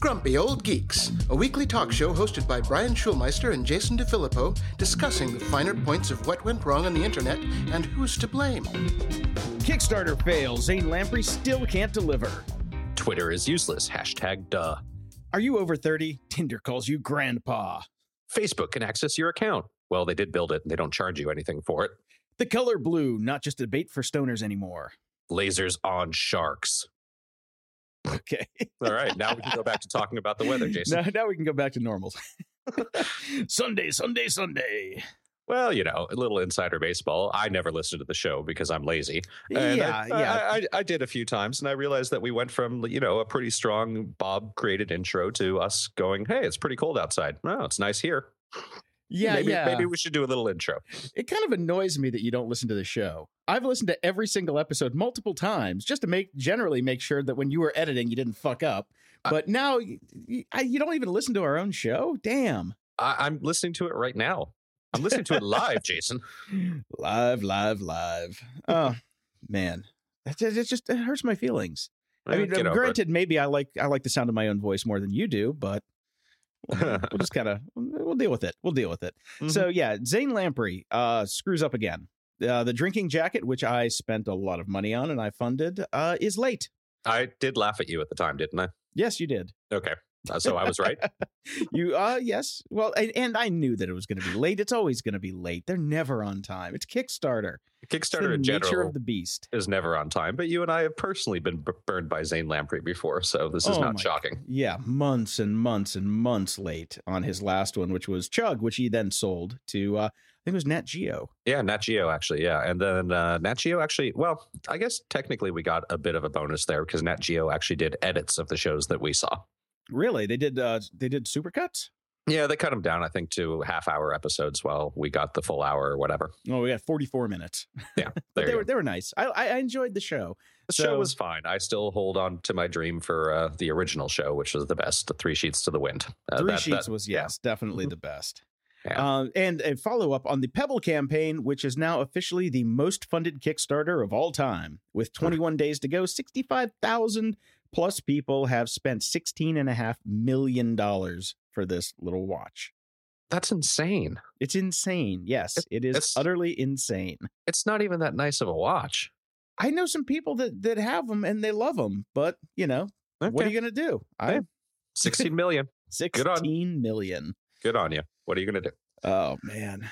Grumpy Old Geeks, a weekly talk show hosted by Brian Schulmeister and Jason DeFilippo, discussing the finer points of what went wrong on the internet and who's to blame. Kickstarter fails. Zane Lamprey still can't deliver. Twitter is useless. Hashtag duh. Are you over 30? Tinder calls you grandpa. Facebook can access your account. Well, they did build it and they don't charge you anything for it. The color blue, not just a bait for stoners anymore. Lasers on sharks. Okay. All right. Now we can go back to talking about the weather, Jason. now, now we can go back to normals. Sunday, Sunday, Sunday. Well, you know, a little insider baseball. I never listened to the show because I'm lazy. And yeah, I, yeah. I, I, I did a few times, and I realized that we went from you know a pretty strong Bob created intro to us going, "Hey, it's pretty cold outside. Oh, it's nice here. Yeah, maybe, yeah. maybe we should do a little intro." It kind of annoys me that you don't listen to the show. I've listened to every single episode multiple times just to make generally make sure that when you were editing, you didn't fuck up. But now you, you, I- you don't even listen to our own show. Damn. I, I'm listening to it right now. I'm listening to it live, Jason. Live, live, live. Oh man, it just, it just it hurts my feelings. I Eh, mean, get over it. granted, maybe I like I like the sound of my own voice more than you do, but we'll just kind of we'll deal with it. We'll deal with it. Mhm. So yeah, Zane Lamprey uh, screws up again. Uh, the drinking jacket, which I spent a lot of money on and I funded, uh, is late. I did laugh at you at the time, didn't I? Yes, you did. Okay, so I was right. You uh yes. Well, and, and I knew that it was going to be late. It's always going to be late. They're never on time. It's Kickstarter. It's Kickstarter the in nature general of the beast. is never on time, but you and I have personally been b- burned by Zane Lamprey before, so this is Oh not shocking. Yeah, months and months and months late on his last one, which was Chug, which he then sold to uh, I think it was Nat Geo. Yeah, Nat Geo actually, yeah, and then uh, Nat Geo actually. Well, I guess technically we got a bit of a bonus there because Nat Geo actually did edits of the shows that we saw. Really, they did uh, they did supercuts. Yeah, they cut them down, I think, to half hour episodes while we got the full hour or whatever. Oh, we got forty four minutes, Yeah, but they were they were nice. I I, enjoyed the show. The so- show was fine. I still hold on to my dream for uh, the original show, which was the best. The Three Sheets to the Wind. Uh, Three that- Sheets that- was yeah. yes, definitely Mhm. the best. Yeah. Uh, and a follow up on the Pebble campaign, which is now officially the most funded Kickstarter of all time, with 21 days to go. 65,000 plus people have spent 16 and a half million dollars for this little watch. That's insane. It's insane. Yes, it is it's- utterly insane. It's not even that nice of a watch. I know some people that that have them and they love them, but you know what are you gonna do? I Yeah. 16 million. on. sixteen million. Good on you. What are you going to do? Oh man,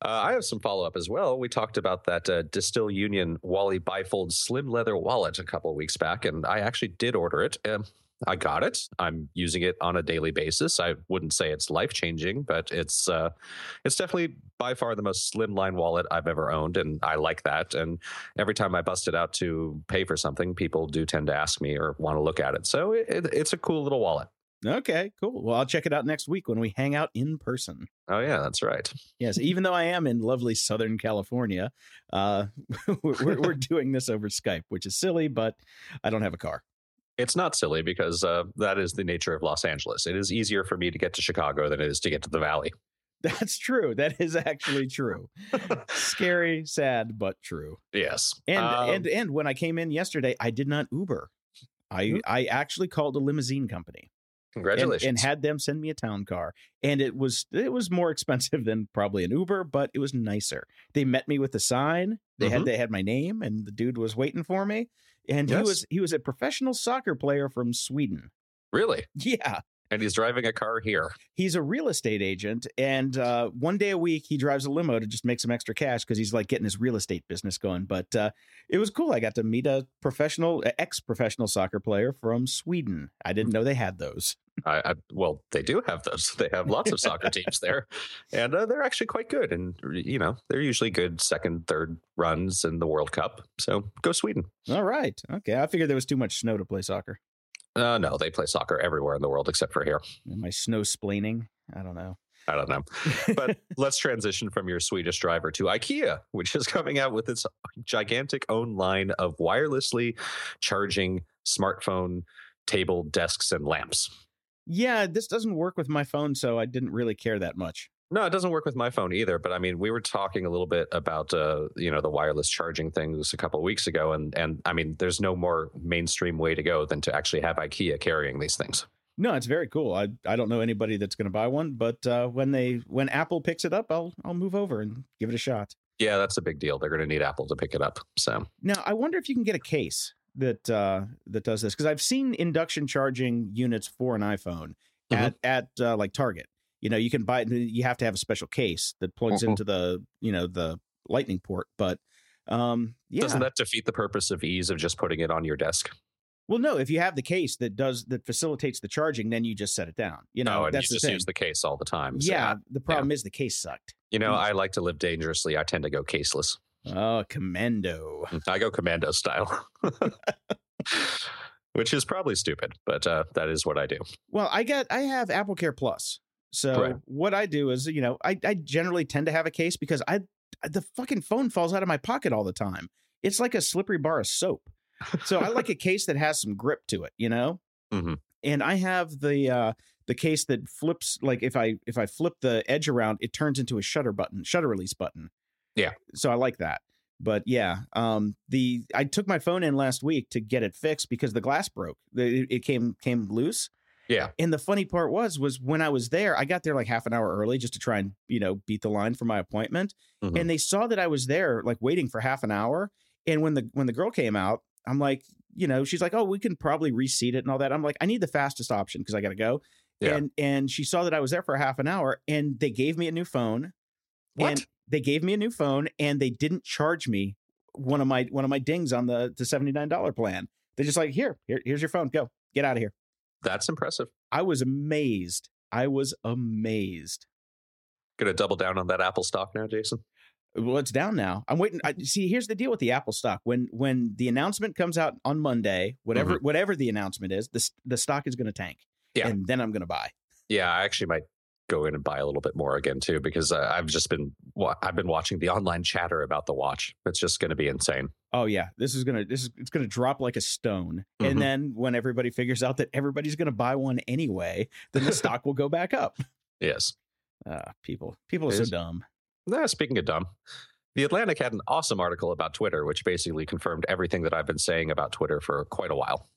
Uh, I have some follow up as well. We talked about that uh, Distil Union Wally Bifold slim leather wallet a couple of weeks back, and I actually did order it. Um, I got it. I'm using it on a daily basis. I wouldn't say it's life changing, but it's uh, it's definitely by far the most slimline wallet I've ever owned, and I like that. And every time I bust it out to pay for something, people do tend to ask me or want to look at it. So it, it, it's a cool little wallet. Okay, cool. Well, I'll check it out next week when we hang out in person. Oh yeah, that's right. Yes, even though I am in lovely Southern California, uh, we're, we're doing this over Skype, which is silly, but I don't have a car. It's not silly because uh, that is the nature of Los Angeles. It is easier for me to get to Chicago than it is to get to the Valley. That's true. That is actually true. Scary, sad, but true. Yes. And Um, and and when I came in yesterday, I did not Uber. I Hmm. I actually called a limousine company congratulations. and had them send me a town car. And it was it was more expensive than probably an Uber, but it was nicer. They met me with a sign. They had Mhm. they had my name, and the dude was waiting for me. And he was he was a professional soccer player from Sweden. really? Yeah, And he's driving a car here. he's a real estate agent, and uh, one day a week he drives a limo to just make some extra cash because he's like getting his real estate business going. But uh, it was cool. I got to meet a professional, ex professional soccer player from Sweden. I didn't know they had those. I, I, well, they do have those. They have lots of soccer teams there, and uh, they're actually quite good. And you know, they're usually good second, third runs in the World Cup. So go Sweden. All right, okay. I figured there was too much snow to play soccer. Uh, no, they play soccer everywhere in the world except for here. Am I snow splaining? I don't know. I don't know. But let's transition from your Swedish driver to IKEA, which is coming out with its gigantic own line of wirelessly charging smartphone table desks and lamps. yeah, this doesn't work with my phone, so I didn't really care that much. No, it doesn't work with my phone either. But I mean, we were talking a little bit about uh, you know the wireless charging things a couple of weeks ago, and and I mean, there's no more mainstream way to go than to actually have IKEA carrying these things. No, it's very cool. I I don't know anybody that's going to buy one, but uh, when they when Apple picks it up, I'll I'll move over and give it a shot. Yeah, that's a big deal. They're going to need Apple to pick it up. So now I wonder if you can get a case that uh, that does this because I've seen induction charging units for an iPhone mm-hmm. at at uh, like Target. You know, you can buy You have to have a special case that plugs mm-hmm. into the you know the Lightning port, but um, yeah. Doesn't that defeat the purpose of ease of just putting it on your desk? Well, no. If you have the case that does that facilitates the charging, then you just set it down. You know, oh, that's you just thing. use the case all the time. So, yeah. The problem yeah. is the case sucked. You know, I like to live dangerously. I tend to go caseless. Oh, commando. I go commando style. Which is probably stupid, but uh, that is what I do. Well, I get I have Apple Care Plus. So right. what I do is, you know, I, I generally tend to have a case because I the fucking phone falls out of my pocket all the time. It's like a slippery bar of soap. So I like a case that has some grip to it, you know? Mm-hmm. And I have the uh the case that flips like if I if I flip the edge around, it turns into a shutter button, shutter release button. Yeah. So I like that. But yeah, um the I took my phone in last week to get it fixed because the glass broke. It, it came came loose. Yeah. And the funny part was was when I was there, I got there like half an hour early just to try and, you know, beat the line for my appointment. Mm-hmm. And they saw that I was there like waiting for half an hour. And when the when the girl came out, I'm like, you know, she's like, "Oh, we can probably reseat it and all that." I'm like, "I need the fastest option because I got to go." Yeah. And and she saw that I was there for half an hour, and they gave me a new phone. What? And they gave me a new phone, and they didn't charge me one of my one of my dings on the the seventy nine dollar plan. They're just like, "Here, here, here's your phone. Go, get out of here." That's impressive. I was amazed. I was amazed. Gonna double down on that Apple stock now, Jason. Well, it's down now. I'm waiting. I, see, here's the deal with the Apple stock. When when the announcement comes out on Monday, whatever mm-hmm. whatever the announcement is, the the stock is going to tank. Yeah, and then I'm going to buy. Yeah, I actually might go in and buy a little bit more again too because uh, I've just been I've been watching the online chatter about the watch. It's just going to be insane. Oh yeah, this is gonna this is it's gonna drop like a stone, mm-hmm. and then when everybody figures out that everybody's going to buy one anyway, then the stock will go back up. Yes. Uh, people people are so dumb. Nah, speaking of dumb, The Atlantic had an awesome article about Twitter, which basically confirmed everything that I've been saying about Twitter for quite a while.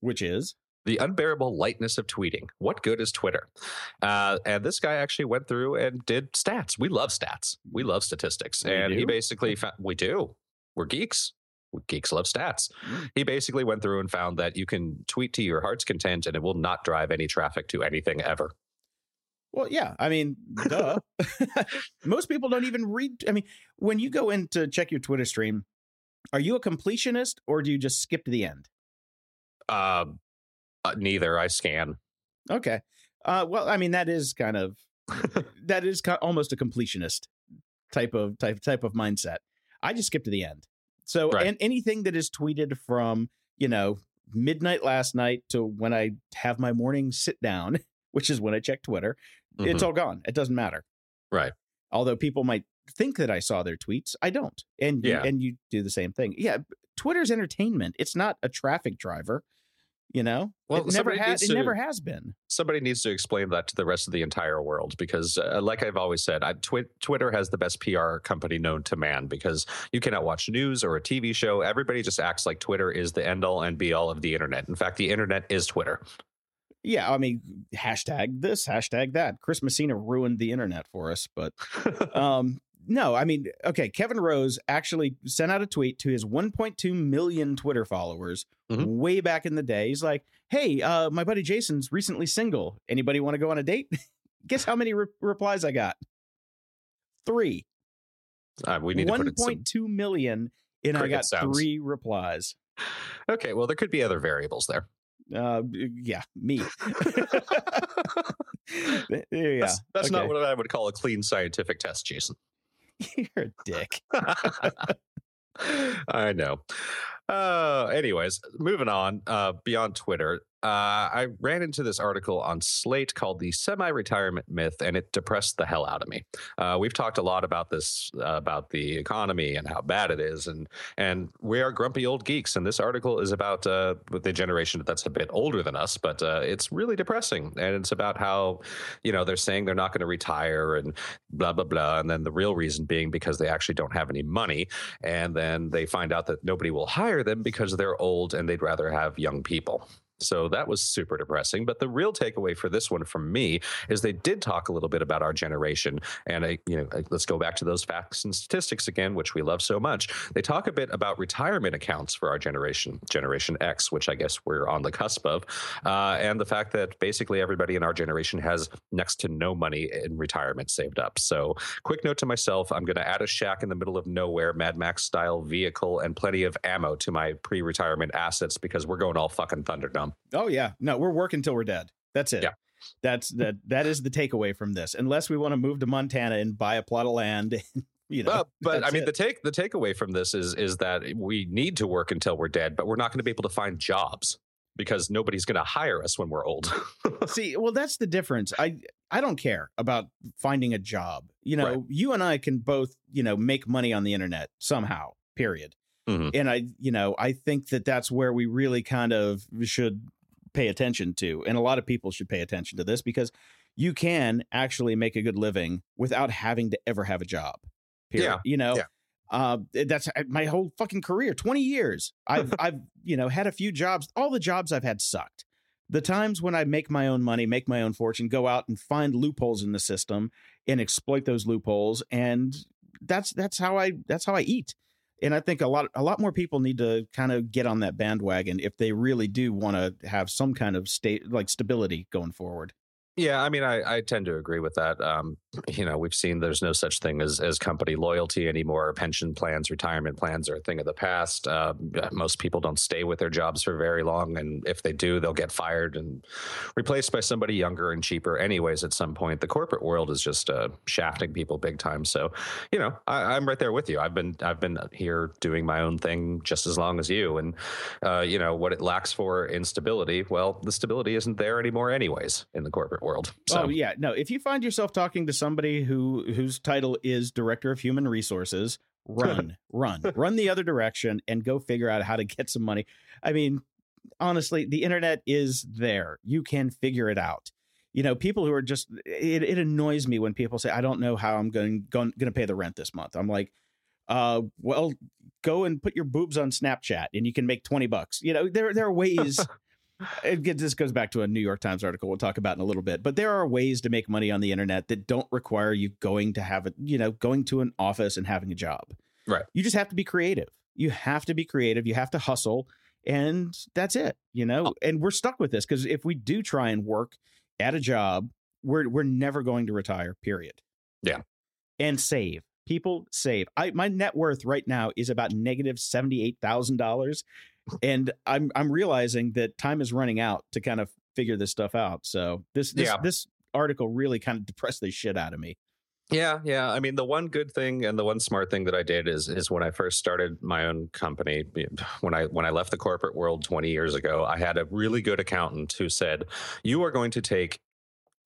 Which is? The unbearable lightness of tweeting. What good is Twitter? Uh, and this guy actually went through and did stats. We love stats. We love statistics. We and do? he basically found, we do. We're geeks. Geeks love stats. Mm. He basically went through and found that you can tweet to your heart's content and it will not drive any traffic to anything ever. Well, yeah. I mean, duh. Most people don't even read. I mean, when you go in to check your Twitter stream, are you a completionist or do you just skip to the end? Uh, uh neither. I scan. Okay. Uh, well, I mean, that is kind of that is almost a completionist type of type type of mindset. I just skip to the end. So, right. and anything that is tweeted from you know midnight last night to when I have my morning sit down, which is when I check Twitter, mm-hmm. it's all gone. It doesn't matter. Right. Although people might think that I saw their tweets, I don't. And yeah. you, and you do the same thing. Yeah, Twitter's entertainment. It's not a traffic driver. You know, well, it never has. It never has been. Somebody needs to explain that to the rest of the entire world because, uh, like I've always said, I, twi- Twitter has the best PR company known to man because you cannot watch news or a TV show. Everybody just acts like Twitter is the end all and be all of the internet. In fact, the internet is Twitter. Yeah, I mean, hashtag this, hashtag that. Chris Messina ruined the internet for us, but um, no, I mean, okay, Kevin Rose actually sent out a tweet to his 1.2 million Twitter followers mm-hmm. way back in the day. He's like, "Hey, uh, my buddy Jason's recently single. Anybody want to go on a date?" Guess how many re- replies I got? Three. Uh, we need 1.2 million, and I got sounds. three replies. Okay, well, there could be other variables there. Uh, yeah, me. yeah, that's, that's okay. not what I would call a clean scientific test, Jason. You're a dick. I know. Uh, anyways, moving on. Uh, beyond Twitter, uh, I ran into this article on Slate called "The Semi-Retirement Myth," and it depressed the hell out of me. Uh, we've talked a lot about this, uh, about the economy and how bad it is, and and we are grumpy old geeks. And this article is about uh, the generation that's a bit older than us, but uh, it's really depressing. And it's about how, you know, they're saying they're not going to retire and blah blah blah, and then the real reason being because they actually don't have any money, and then they find out that nobody will hire them because they're old and they'd rather have young people. So that was super depressing. But the real takeaway for this one from me is they did talk a little bit about our generation. And I, you know, let's go back to those facts and statistics again, which we love so much. They talk a bit about retirement accounts for our generation, Generation X, which I guess we're on the cusp of, uh, and the fact that basically everybody in our generation has next to no money in retirement saved up. So, quick note to myself: I'm going to add a shack in the middle of nowhere, Mad Max style vehicle, and plenty of ammo to my pre-retirement assets because we're going all fucking Thunderdome. Oh yeah, no, we're working till we're dead. That's it. Yeah. That's that. That is the takeaway from this. Unless we want to move to Montana and buy a plot of land, you know. Well, but I mean, it. the take the takeaway from this is is that we need to work until we're dead, but we're not going to be able to find jobs because nobody's going to hire us when we're old. See, well, that's the difference. I I don't care about finding a job. You know, Right. you and I can both, you know, make money on the internet somehow. Period. Mhm. And I, you know, I think that that's where we really kind of should pay attention to, and a lot of people should pay attention to this because you can actually make a good living without having to ever have a job. Period. Yeah. You know. Yeah. Uh, that's my whole fucking career, 20 years. I've, I've, you know, had a few jobs. All the jobs I've had sucked the times when I make my own money, make my own fortune, go out and find loopholes in the system and exploit those loopholes, and that's that's how I that's how I eat. And I think a lot a lot more people need to kind of get on that bandwagon if they really do want to have some kind of state like stability going forward. Yeah, I mean, I, I tend to agree with that. Um, you know, we've seen there's no such thing as as company loyalty anymore. Pension plans, retirement plans are a thing of the past. Uh, most people don't stay with their jobs for very long, and if they do, they'll get fired and replaced by somebody younger and cheaper. Anyways, at some point, the corporate world is just uh, shafting people big time. So, you know, I, I'm right there with you. I've been I've been here doing my own thing just as long as you, and uh, you know what it lacks for instability. Well, the stability isn't there anymore, anyways, in the corporate world. So, Oh yeah, no. If you find yourself talking to somebody who whose title is director of human resources, run, run, run the other direction, and go figure out how to get some money. I mean, honestly, the internet is there. You can figure it out. You know, people who are just it, it annoys me when people say, "I don't know how I'm going going, going to pay the rent this month." I'm like, uh, well, go and put your boobs on Snapchat, and you can make twenty bucks. You know, there there are ways. it gets, this goes back to a New York Times article we'll talk about in a little bit. But there are ways to make money on the internet that don't require you going to have a you know going to an office and having a job. Right. You just have to be creative. You have to be creative. You have to hustle, and that's it. You know. Oh. And we're stuck with this because if we do try and work at a job, we're we're never going to retire. Period. Yeah. And save. People save. I my net worth right now is about negative seventy eight thousand dollars and I'm I'm realizing that time is running out to kind of figure this stuff out. So this this Yeah. this article really kind of depressed the shit out of me. Yeah, yeah. I mean, the one good thing and the one smart thing that I did is is when I first started my own company, when I when I left the corporate world 20 years ago, I had a really good accountant who said, "You are going to take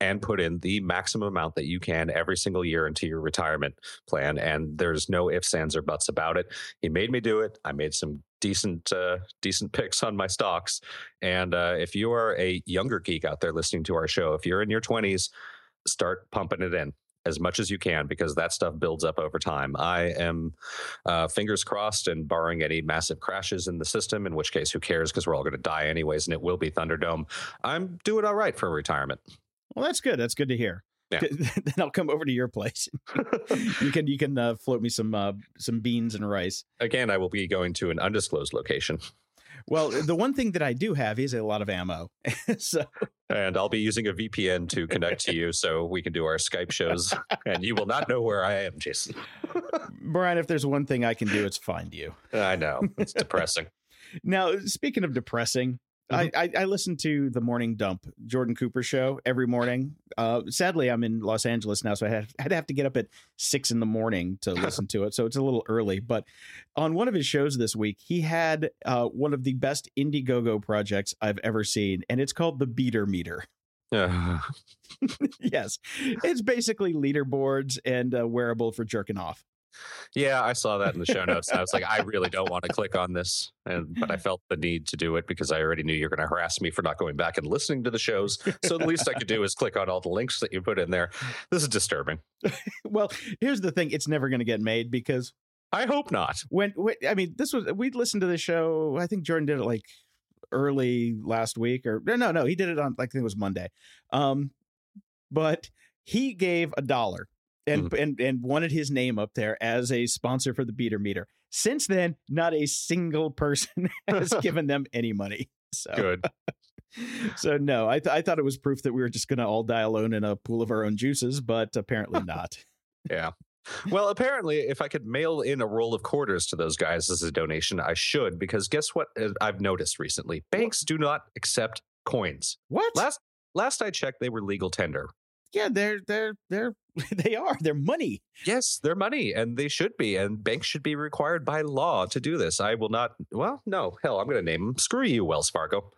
and put in the maximum amount that you can every single year into your retirement plan and there's no ifs ands or buts about it he made me do it i made some decent uh, decent picks on my stocks and uh, if you are a younger geek out there listening to our show if you're in your 20s start pumping it in as much as you can because that stuff builds up over time. I am uh, fingers crossed and barring any massive crashes in the system, in which case, who cares? Because we're all going to die anyways, and it will be Thunderdome. I'm doing all right for retirement. Well, that's good. That's good to hear. Yeah. then I'll come over to your place. you can you can uh, float me some uh, some beans and rice. Again, I will be going to an undisclosed location, Well, the one thing that I do have is a lot of ammo. so and I'll be using a VPN to connect to you, so we can do our Skype shows, and you will not know where I am, Jason. Brian, if there's one thing I can do, it's find you. I know it's depressing. Now, speaking of depressing, I, I, I listen to the Morning Dump, Jordan Cooper show every morning. Uh, sadly, I'm in Los Angeles now, so I had, I'd have to get up at six in the morning to listen to it. So it's a little early. But on one of his shows this week, he had uh, one of the best Indiegogo projects I've ever seen, and it's called the Beater Meter. Uh, yes, it's basically leaderboards and a wearable for jerking off. Yeah, I saw that in the show notes. I was like, I really don't want to click on this, and but I felt the need to do it because I already knew you're going to harass me for not going back and listening to the shows. So the least I could do is click on all the links that you put in there. This is disturbing. Well, here's the thing: it's never going to get made because I hope not. when, when I mean, this was we listened to the show. I think Jordan did it like early last week, or no, no, no. he did it on like I think it was Monday. Um, but he gave a dollar and and and wanted his name up there as a sponsor for the beater meter. Since then, not a single person has given them any money. So Good. so no, I th- I thought it was proof that we were just going to all die alone in a pool of our own juices, but apparently not. Yeah. Well, apparently, if I could mail in a roll of quarters to those guys as a donation, I should, because guess what? uh, I've noticed recently banks do not accept coins. What? Last last I checked, they were legal tender. yeah, they're they're they're they are. They're money. Yes, they're money, and they should be, and banks should be required by law to do this. I will not. Well, no, hell, I'm going to name them. Screw you, Wells Fargo.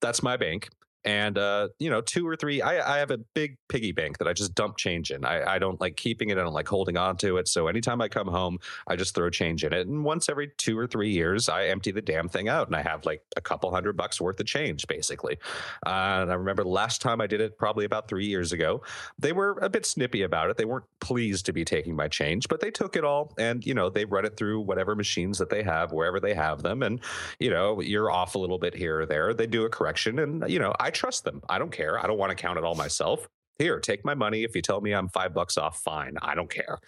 That's my bank. And uh, you know, two or three. I, I have a big piggy bank that I just dump change in. I, I don't like keeping it. I don't like holding on to it. So anytime I come home, I just throw change in it. And once every two or three years, I empty the damn thing out, and I have like a couple hundred bucks worth of change, basically. Uh, and I remember last time I did it, probably about three years ago. They were a bit snippy about it. They weren't pleased to be taking my change, but they took it all, and you know, they run it through whatever machines that they have, wherever they have them, and you know, you're off a little bit here or there. They do a correction, and you know, I trust them. I don't care. I don't want to count it all myself. Here, take my money. If you tell me I'm five bucks off, fine. I don't care.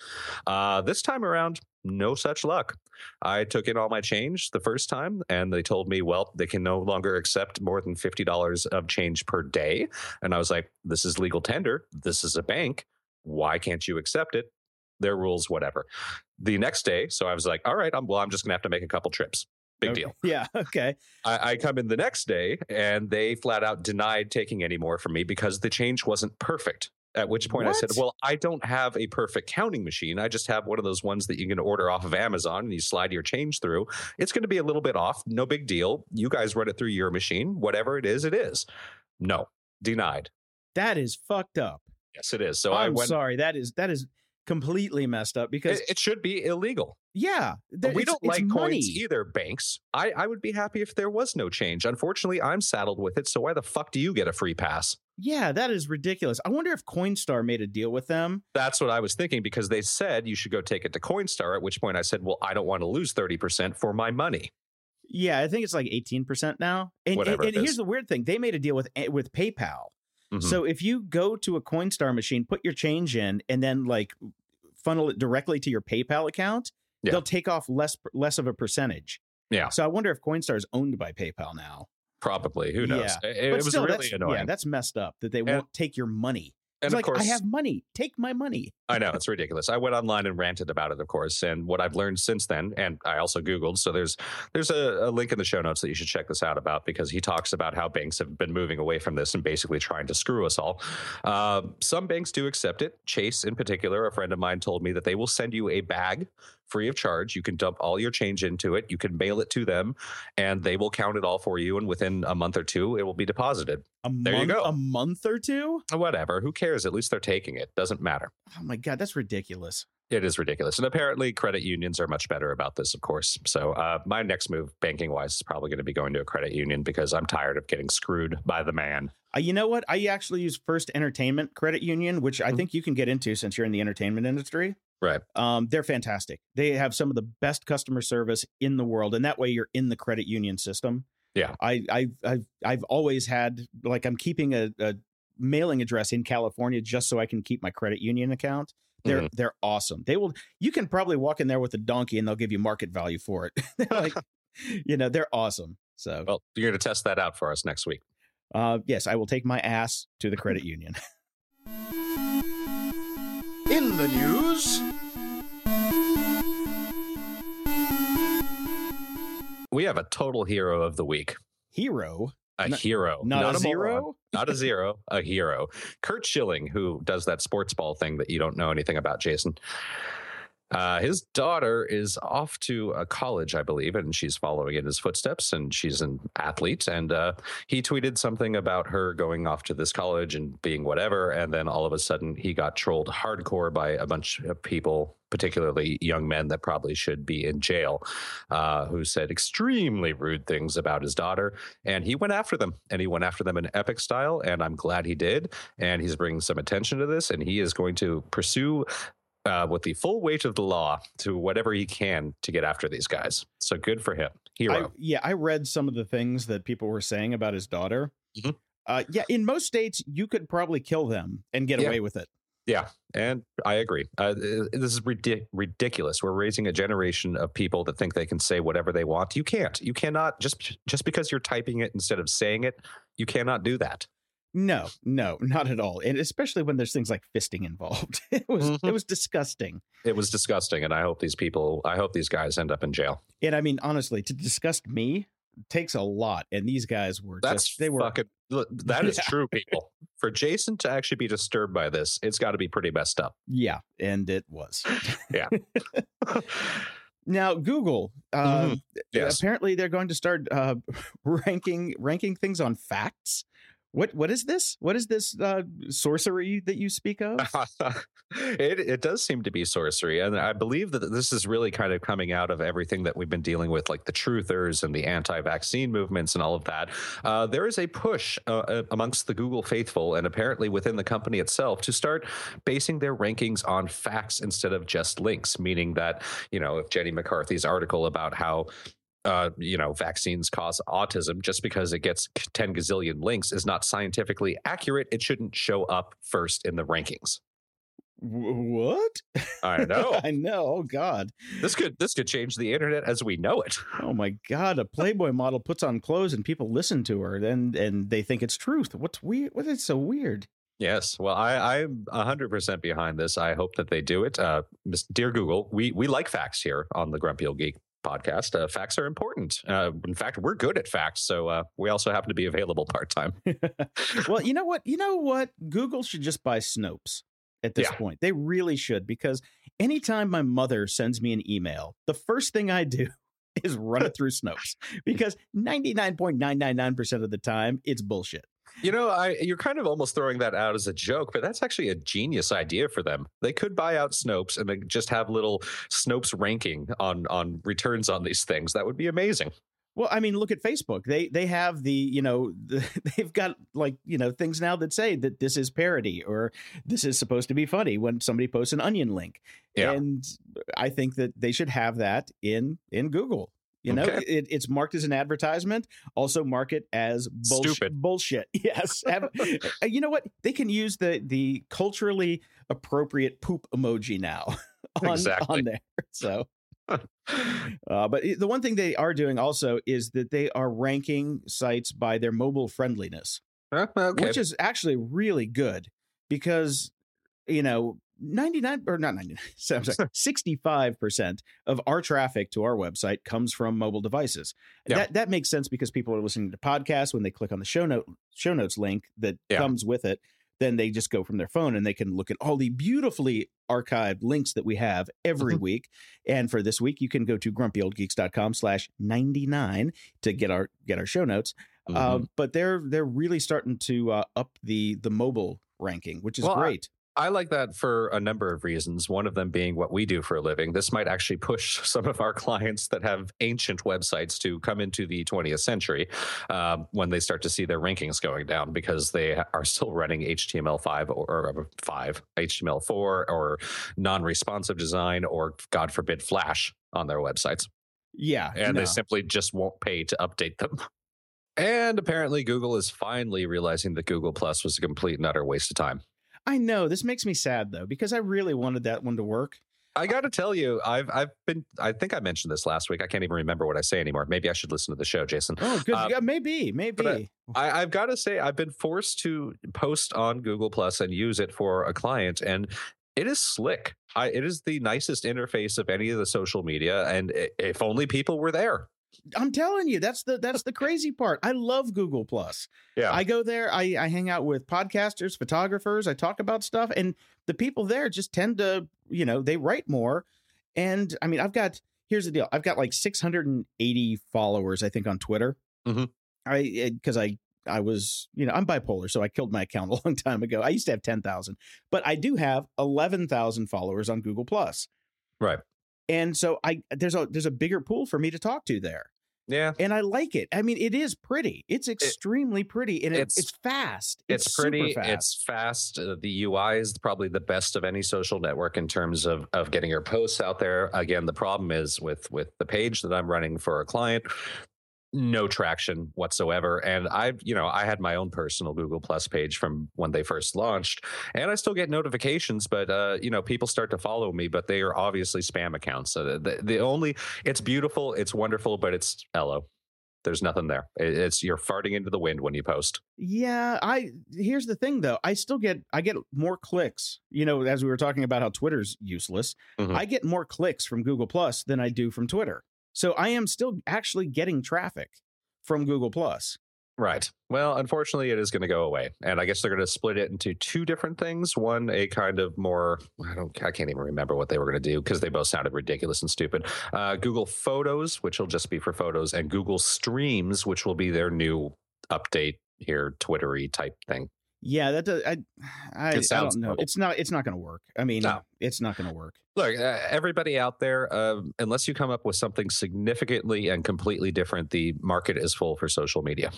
Uh, this time around, no such luck. I took in all my change the first time, and they told me, well, they can no longer accept more than $50 of change per day. And I was like, this is legal tender. This is a bank. Why can't you accept it? Their rules, whatever. The next day, so I was like, all right, I'm, well, I'm just going to have to make a couple trips. Big Okay. deal. Yeah. Okay. I, I come in the next day and they flat out denied taking any more from me because the change wasn't perfect. At which point I said, Well, I don't have a perfect counting machine. I just have one of those ones that you can order off of Amazon and you slide your change through. It's going to be a little bit off. No big deal. You guys run it through your machine. Whatever it is, it is. No, denied. That is fucked up. Yes, it is. So I I'm went. sorry. That is that is completely messed up because It, it should be illegal. yeah, there- we don't like money. coins either, banks. I, I would be happy if there was no change. Unfortunately, I'm saddled with it. So why the fuck do you get a free pass? Yeah, that is ridiculous. I wonder if Coinstar made a deal with them. That's what I was thinking because they said you should go take it to Coinstar. At which point I said, well, I don't want to lose 30% for my money. Yeah, I think it's like 18% now. And, Whatever and, and here's the weird thing. They made a deal with eh, with PayPal. Mhm. So if you go to a Coinstar machine, put your change in and then like funnel it directly to your PayPal account, Yeah. they'll take off less less of a percentage. Yeah. So I wonder if Coinstar is owned by PayPal now. Probably. Who knows? Yeah. It, it was still, really annoying. Yeah, that's messed up that they And- won't take your money. And of like course, I have money. Take my money. I know it's ridiculous. I went online and ranted about it, of course, and what I've learned since then, and I also Googled. So there's there's a, a link in the show notes that you should check this out about because he talks about how banks have been moving away from this and basically trying to screw us all. Uh, some banks do accept it. Chase, in particular, a friend of mine told me that they will send you a bag free of charge. You can dump all your change into it. You can mail it to them, and they will count it all for you. And within a month or two, it will be deposited. A There you go. A month or two? Whatever. Who cares? At least they're taking it. Doesn't matter. Oh my god, that's ridiculous. It is ridiculous. And apparently, credit unions are much better about this, of course. So, uh, my next move, banking wise, is probably going to be going to a credit union because I'm tired of getting screwed by the man. Uh, you know what? I actually use First Entertainment Credit Union, which I Mhm. think you can get into since you're in the entertainment industry. Right. Um, they're fantastic. They have some of the best customer service in the world, and that way you're in the credit union system. Yeah. I, I, I've, I've always had like I'm keeping a, a mailing address in California just so I can keep my credit union account. They're Mhm. they're awesome. They will. You can probably walk in there with a donkey, and they'll give you market value for it. Like, you know, they're awesome. So, Well, you're going to test that out for us next week. uh, yes, I will take my ass to the credit union. In the news, We have a total hero of the week. hero, A Not- hero, not, a, moron, zero. not a zero, a hero. Curt Schilling, who does that sports ball thing that you don't know anything about, Jason. Uh, his daughter is off to a college, I believe, and she's following in his footsteps. And she's an athlete. And uh, he tweeted something about her going off to this college and being whatever. And then all of a sudden, he got trolled hardcore by a bunch of people, particularly young men that probably should be in jail, uh, who said extremely rude things about his daughter. And he went after them, and he went after them in epic style. And I'm glad he did. And he's bringing some attention to this, and he is going to pursue uh, with the full weight of the law to whatever he can to get after these guys. So good for him. I, Hero. yeah, I read some of the things that people were saying about his daughter. Mhm. Uh, yeah, in most states, you could probably kill them and get Yeah. away with it. yeah. And I agree. Uh, this is ridic- ridiculous. We're raising a generation of people that think they can say whatever they want. You can't. You cannot just just because you're typing it instead of saying it. You cannot do that. No, no, not at all. And especially when there's things like fisting involved. It was Mhm. it was disgusting. It was disgusting, and I hope these people. I hope these guys end up in jail. And I mean, honestly, to disgust me takes a lot. And these guys were That's just they were fucking. That is Yeah. true, people. For Jason to actually be disturbed by this, it's got to be pretty messed up. yeah, and it was. Yeah. now Google, um, Mhm. Yes. apparently they're going to start uh, ranking ranking things on facts. What what is this? What is this uh, sorcery that you speak of? it it does seem to be sorcery, and I believe that this is really kind of coming out of everything that we've been dealing with, like the truthers and the anti-vaccine movements and all of that. Uh, there is a push uh, uh, amongst the Google faithful, and apparently within the company itself, to start basing their rankings on facts instead of just links. Meaning that you know, if Jenny McCarthy's article about how uh, you know, vaccines cause autism just because it gets 10 gazillion links is not scientifically accurate. It shouldn't show up first in the rankings. What? I know. I know. Oh God. this could this could change the internet as we know it. Oh my God. A Playboy model puts on clothes and people listen to her, and and they think it's truth. What's weird? What is so weird? Yes. Well, I, I'm 100% behind this. I hope that they do it. Uh, dear Google, we, we like facts here on the Grumpy Old Geek podcast. Uh, facts are important. Uh, in fact, we're good at facts. So uh, we also happen to be available part time. well, you know what? You know what? Google should just buy Snopes at this Yeah. point. They really should because anytime my mother sends me an email, the first thing I do is run it through Snopes because 99.999% of the time it's bullshit. You know, I you're kind of almost throwing that out as a joke, but that's actually a genius idea for them. They could buy out Snopes and then just have little Snopes ranking on on returns on these things. That would be amazing. Well, I mean, look at Facebook. They they have the you know the, they've got like you know things now that say that this is parody or this is supposed to be funny when somebody posts an onion link. Yeah. And I think that they should have that in in Google. You know, Okay. it, it's marked as an advertisement. Also, mark it as bullshit. Stupid. Bullshit. Yes. Uh, you know what? They can use the the culturally appropriate poop emoji now on Exactly. on there. So. Uh, but the one thing they are doing also is that they are ranking sites by their mobile friendliness, Uh, okay. which is actually really good because, you know, 99 or not 99, so I'm sorry, 65% of our traffic to our website comes from mobile devices. Yeah. That that makes sense because people are listening to podcasts when they click on the show note show notes link that Yeah. comes with it, then they just go from their phone and they can look at all the beautifully archived links that we have every Mhm. week. And for this week, you can go to grumpyoldgeeks.com slash 99 to get our get our show notes. Mhm. Um, but they're they're really starting to uh, up the the mobile ranking, which is Well, great. I like that for a number of reasons. One of them being what we do for a living. This might actually push some of our clients that have ancient websites to come into the 20th century um, when they start to see their rankings going down because they are still running HTML5 or, or 5, HTML4 or non-responsive design or God forbid Flash on their websites yeah, and no. they simply just won't pay to update them. And apparently, Google is finally realizing that Google Plus was a complete and utter waste of time. I know this makes me sad though because I really wanted that one to work. I got to tell you, I've I've been. I think I mentioned this last week. I can't even remember what I say anymore. Maybe I should listen to the show, Jason. Oh, good. Um, yeah, maybe, maybe. I, I've got to say, I've been forced to post on Google Plus and use it for a client, and it is slick. I, it is the nicest interface of any of the social media, and if only people were there. I'm telling you, that's the that's the crazy part. I love Google Plus. Yeah. I go there, I, I hang out with podcasters, photographers, I talk about stuff, and the people there just tend to, you know, they write more. And I mean, I've got here's the deal. I've got like 680 followers, I think, on Twitter. Mhm. I because I I was, you know, I'm bipolar, so I killed my account a long time ago. I used to have 10,000, but I do have 11,000 followers on Google Plus. Right. And so I there's a there's a bigger pool for me to talk to there. Yeah. And I like it. I mean, it is pretty. It's extremely pretty and it, it's- it's fast. It's, super pretty. fast. It's fast. Uh, the UI is probably the best of any social network in terms of of getting your posts out there. Again, the problem is with with the page that I'm running for a client. No traction whatsoever, and I've you know I had my own personal Google Plus page from when they first launched, and I still get notifications. But uh, you know, people start to follow me, but they are obviously spam accounts. So the, the only it's beautiful, it's wonderful, but it's hello. There's nothing there. It's you're farting into the wind when you post. Yeah, I here's the thing though. I still get I get more clicks. You know, as we were talking about how Twitter's useless, Mhm. I get more clicks from Google Plus than I do from Twitter. So I am still actually getting traffic from Google Plus. Right. Well, unfortunately, it is going to go away, and I guess they're going to split it into two different things. One, a kind of more I don't I can't even remember what they were going to do because they both sounded ridiculous and stupid. Uh, Google Photos, which will just be for photos, and Google Streams, which will be their new update here, Twittery type thing. Yeah, that does, I I, I sounds don't know. horrible. It's not it's not going to work. I mean, No. it's not going to work. Look, uh, everybody out there, uh, unless you come up with something significantly and completely different, the market is full for social media.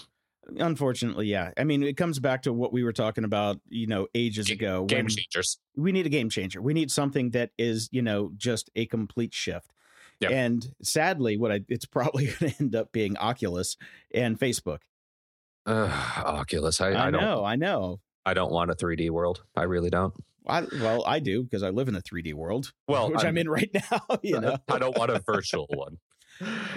Unfortunately, yeah. I mean, it comes back to what we were talking about, you know, ages ago. Game changers. we need a game changer. We need something that is, you know, just a complete shift. Yep. And sadly, what I it's probably going to end up being Oculus and Facebook. Uh, Oculus. I, I, I know, I know. I don't want a 3D world. I really don't. I, well, I do because I live in a 3D world, Well, which I'm, I'm- in right now. You know, I don't want a virtual one.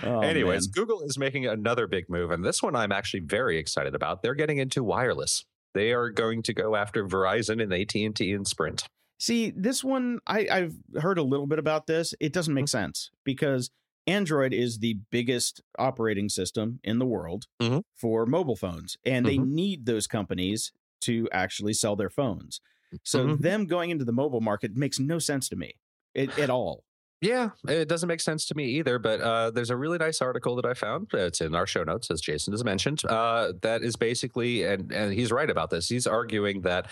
Oh, Anyways, man. Google is making another big move, and this one I'm actually very excited about. They're getting into wireless. They are going to go after Verizon and AT and T and Sprint. See, this one, I, I've heard a little bit about this. It doesn't make sense because Android is the biggest operating system in the world Mhm. for mobile phones, and they Mhm. need those companies to actually sell their phones. So Mhm. them going into the mobile market makes no sense to me at, at all. Yeah, it doesn't make sense to me either. But uh, there's a really nice article that I found. It's in our show notes, as Jason has mentioned. Uh, that is basically, and and he's right about this. He's arguing that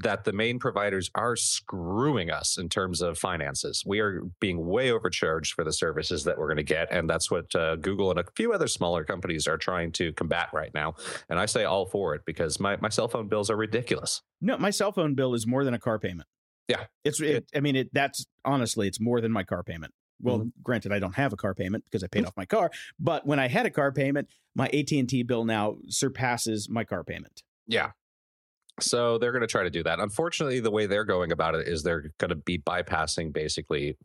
that the main providers are screwing us in terms of finances. We are being way overcharged for the services that we're going to get, and that's what uh, Google and a few other smaller companies are trying to combat right now. And I say all for it because my my cell phone bills are ridiculous. No, my cell phone bill is more than a car payment. Yeah. it's. It, I mean, it. That's honestly, it's more than my car payment. Well, Mm-hmm. granted, I don't have a car payment because I paid off my car. But when I had a car payment, my AT and T bill now surpasses my car payment. Yeah. So they're going to try to do that. Unfortunately, the way they're going about it is they're going to be bypassing basically.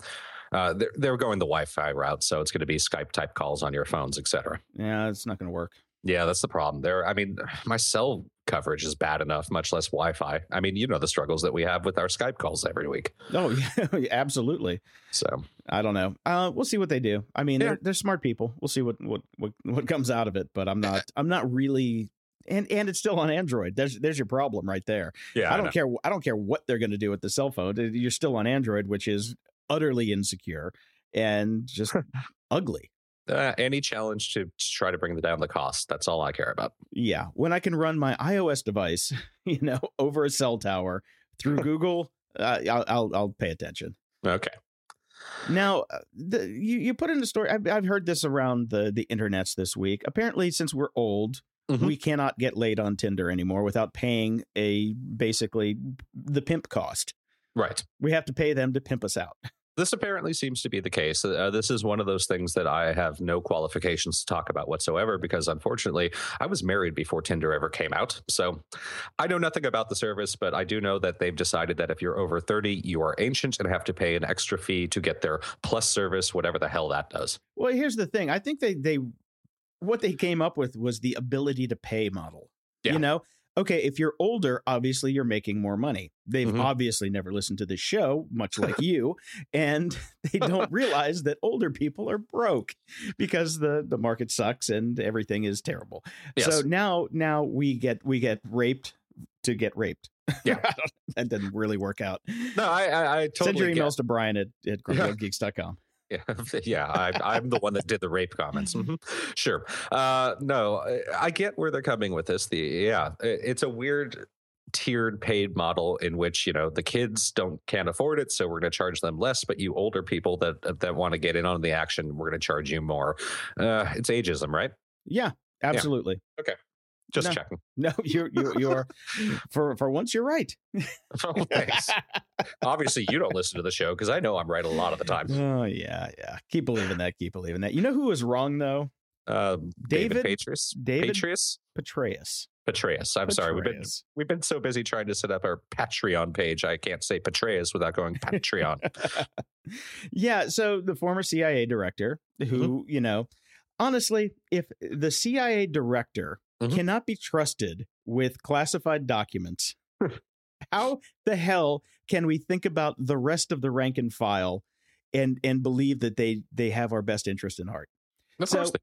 Uh, they're, they're going the Wi-Fi route, so it's going to be Skype type calls on your phones, etc. Yeah, it's not going to work. Yeah, that's the problem. There, I mean, my cell coverage is bad enough, much less Wi-Fi. I mean, you know the struggles that we have with our Skype calls every week. Oh, yeah, absolutely. So I don't know. Uh, we'll see what they do. I mean, Yeah. they're, they're smart people. We'll see what, what what what comes out of it. But I'm not. I'm not really. And and it's still on Android. There's there's your problem right there. yeah, I don't care. I don't care what they're going to do with the cell phone. You're still on Android, which is utterly insecure and just ugly. Uh, any challenge to, try to bring down the cost. That's all I care about. Yeah, when I can run my iOS device, you know, over a cell tower through Google, uh, I'll, I'll I'll pay attention. Okay. Now, uh, the, you you put in the story. I've, I've heard this around the the internets this week. Apparently, since we're old, Mhm. we cannot get laid on Tinder anymore without paying a basically the pimp cost. Right. We have to pay them to pimp us out. This apparently seems to be the case. Uh, this is one of those things that I have no qualifications to talk about whatsoever because, unfortunately, I was married before Tinder ever came out. So I know nothing about the service, but I do know that they've decided that if you're over 30, you are ancient and have to pay an extra fee to get their plus service, whatever the hell that does. Well, here's the thing. I think they they what they came up with was the ability to pay model. Yeah. You know, okay, if you're older, obviously you're making more money. They've Mhm. obviously never listened to the show, much like you, and they don't realize that older people are broke because the the market sucks and everything is terrible. Yes. So now now we get we get raped to get raped. Yeah. that didn't really work out. No, I I, I Send totally your get- emails to Brian at, at grumpyoldgeeks.com. Yeah, yeah, I, I'm the one that did the rape comments. Mhm. Sure. Uh, no, I- get where they're coming with this. The yeah, it's a weird tiered paid model in which you know the kids don't can't afford it, so we're going to charge them less. But you older people that that want to get in on the action, we're going to charge you more. Uh, it's ageism, right? Yeah, absolutely. Just No. checking. No, you're you're you're for for once you're right. Oh, thanks. Obviously, you don't listen to the show because I know I'm right a lot of the time. Oh yeah, yeah. Keep believing that. Keep believing that. You know who was wrong though? Um, David, David Patrius, David- Patrius, Petraeus. Petraeus. I'm sorry, we've been we've been so busy trying to set up our Patreon page. I can't say Petraeus without going Patreon. yeah. So the former CIA director, Mm-hmm. who you know, honestly, if the CIA director Mhm. cannot be trusted with classified documents, how the hell can we think about the rest of the rank and file and and believe that they they have our best interest in heart? of So- course, they-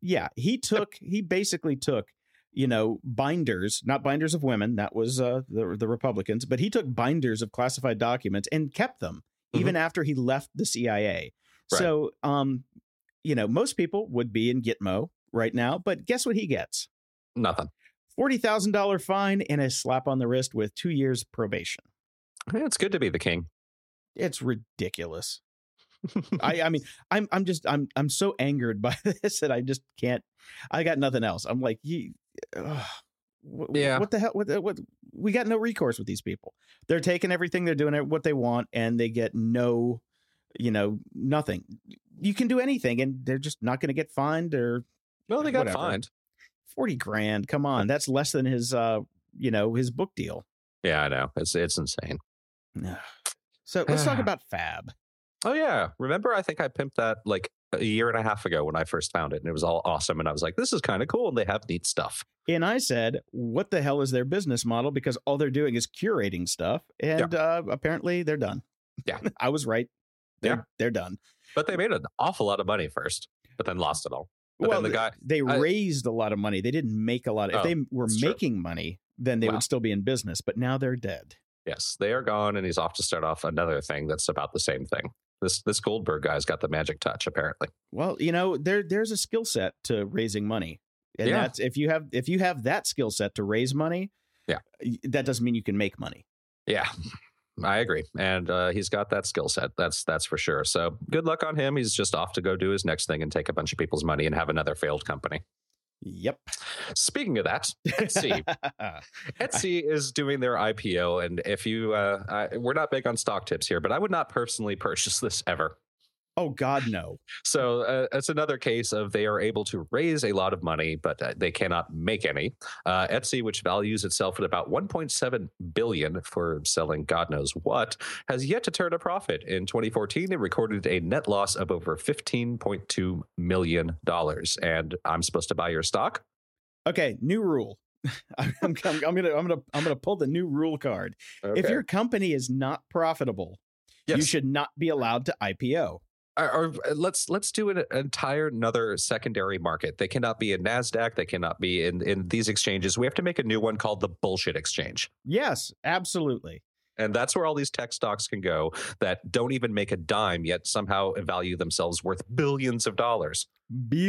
yeah he took he basically took you know binders not binders of women that was uh the, the republicans but he took binders of classified documents and kept them even after he left the cia Right. so um you know most people would be in gitmo right now but guess what he gets nothing. $40000 fine and a slap on the wrist with two years probation It's good to be the king. it's ridiculous I, I mean, I'm I'm just I'm I'm so angered by this that I just can't. I got nothing else. I'm like, wh- Yeah. What the hell? What, what? We got no recourse with these people. They're taking everything. They're doing it what they want, and they get no, you know, nothing. You can do anything, and they're just not going to get fined or No, they got Whatever. fined. Forty grand. Come on, that's less than his, uh, you know, his book deal. Yeah, I know. It's it's insane. So let's talk about Fab. Oh yeah, remember? I think I pimped that like a year and a half ago when I first found it, and it was all awesome. And I was like, "This is kind of cool," and they have neat stuff. And I said, what the hell is their business model? Because all they're doing is curating stuff. And uh, apparently they're done. Yeah. I was right. They're, Yeah. they're done. But they made an awful lot of money first, but then lost it all. But then the guy, they I- raised a lot of money. They didn't make a lot. Of, if Oh, they were that's true. making money, then they Wow. would still be in business. But now they're dead. yes, they are gone, and he's off to start off another thing that's about the same thing. This this Goldberg guy's got the magic touch, apparently. Well, you know, there there's a skill set to raising money. And Yeah. that's if you have if you have that skill set to raise money, Yeah. that doesn't mean you can make money. Yeah, I agree, and uh, he's got that skill set. That's that's for sure. So good luck on him. He's just off to go do his next thing and take a bunch of people's money and have another failed company. Yep. Speaking of that, Etsy. Etsy is doing their IPO, and if you, uh, I, we're not big on stock tips here, but I would not personally purchase this ever. Oh God, no. So uh, it's another case of they are able to raise a lot of money, but uh, they cannot make any. Uh, Etsy, which values itself at about 1.7 billion for selling God knows what, has yet to turn a profit. In 2014, it recorded a net loss of over 15.2 million dollars. And I'm supposed to buy your stock. Okay, new rule. I'm, I'm, I'm gonna I'm gonna I'm gonna pull the new rule card. If your company is not profitable, you should not be allowed to IPO. Or, or uh, let's let's do an entire another secondary market. They cannot be in Nasdaq. They cannot be in in these exchanges. We have to make a new one called the bullshit exchange, Yes, absolutely. and that's where all these tech stocks can go that don't even make a dime yet somehow value themselves worth billions of dollars.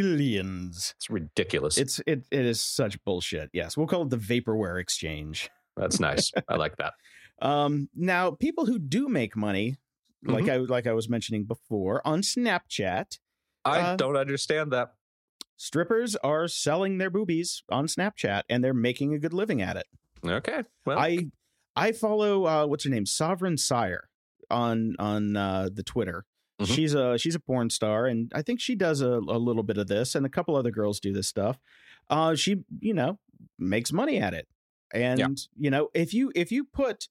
Billions. It's ridiculous. It's it it is such bullshit. Yes, we'll call it the vaporware exchange. that's nice. I like that. Um, now people who do make money, like Mm-hmm. I like I was mentioning before on Snapchat, I Uh, don't understand that. strippers are selling their boobies on Snapchat and they're making a good living at it. Okay, well, I I follow uh what's her name? Sovereign Syre on on uh the Twitter. Mhm. She's a she's a porn star and I think she does a, a little bit of this and a couple other girls do this stuff. Uh she, you know, makes money at it. And you know, if you if you put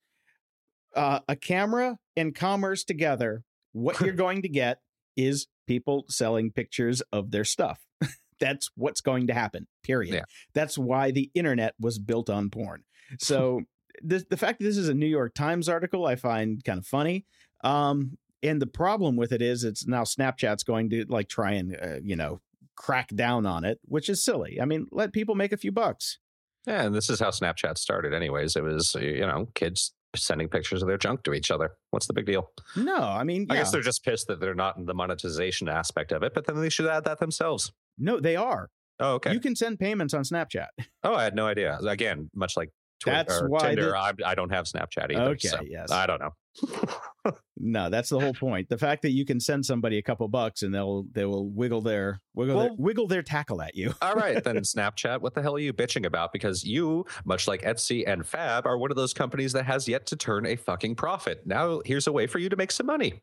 uh, a camera and commerce together, what you're going to get is people selling pictures of their stuff. that's what's going to happen. Period. Yeah. That's why the internet was built on porn. So the the fact that this is a New York Times article, I find kind of funny. Um, and the problem with it is, it's now Snapchat's going to like try and uh, you know crack down on it, which is silly. I mean, let people make a few bucks. Yeah, and this is how Snapchat started, anyways. It was you know kids sending pictures of their junk to each other. What's the big deal? No, I mean, I guess they're just pissed that they're not in the monetization aspect of it, but then they should add that themselves. no, they are. Oh, okay. You can send payments on Snapchat. oh, I had no idea. Again, much like Twitter That's or why Tinder, the- I, I don't have Snapchat either. Okay, so yes. I don't know. No, that's the whole point. The fact that you can send somebody a couple bucks and they'll they will wiggle their wiggle their, wiggle their tackle at you. All right, then Snapchat, what the hell are you bitching about? Because you, much like Etsy and Fab, are one of those companies that has yet to turn a fucking profit. Now here's a way for you to make some money.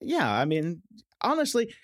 Yeah, I mean, honestly,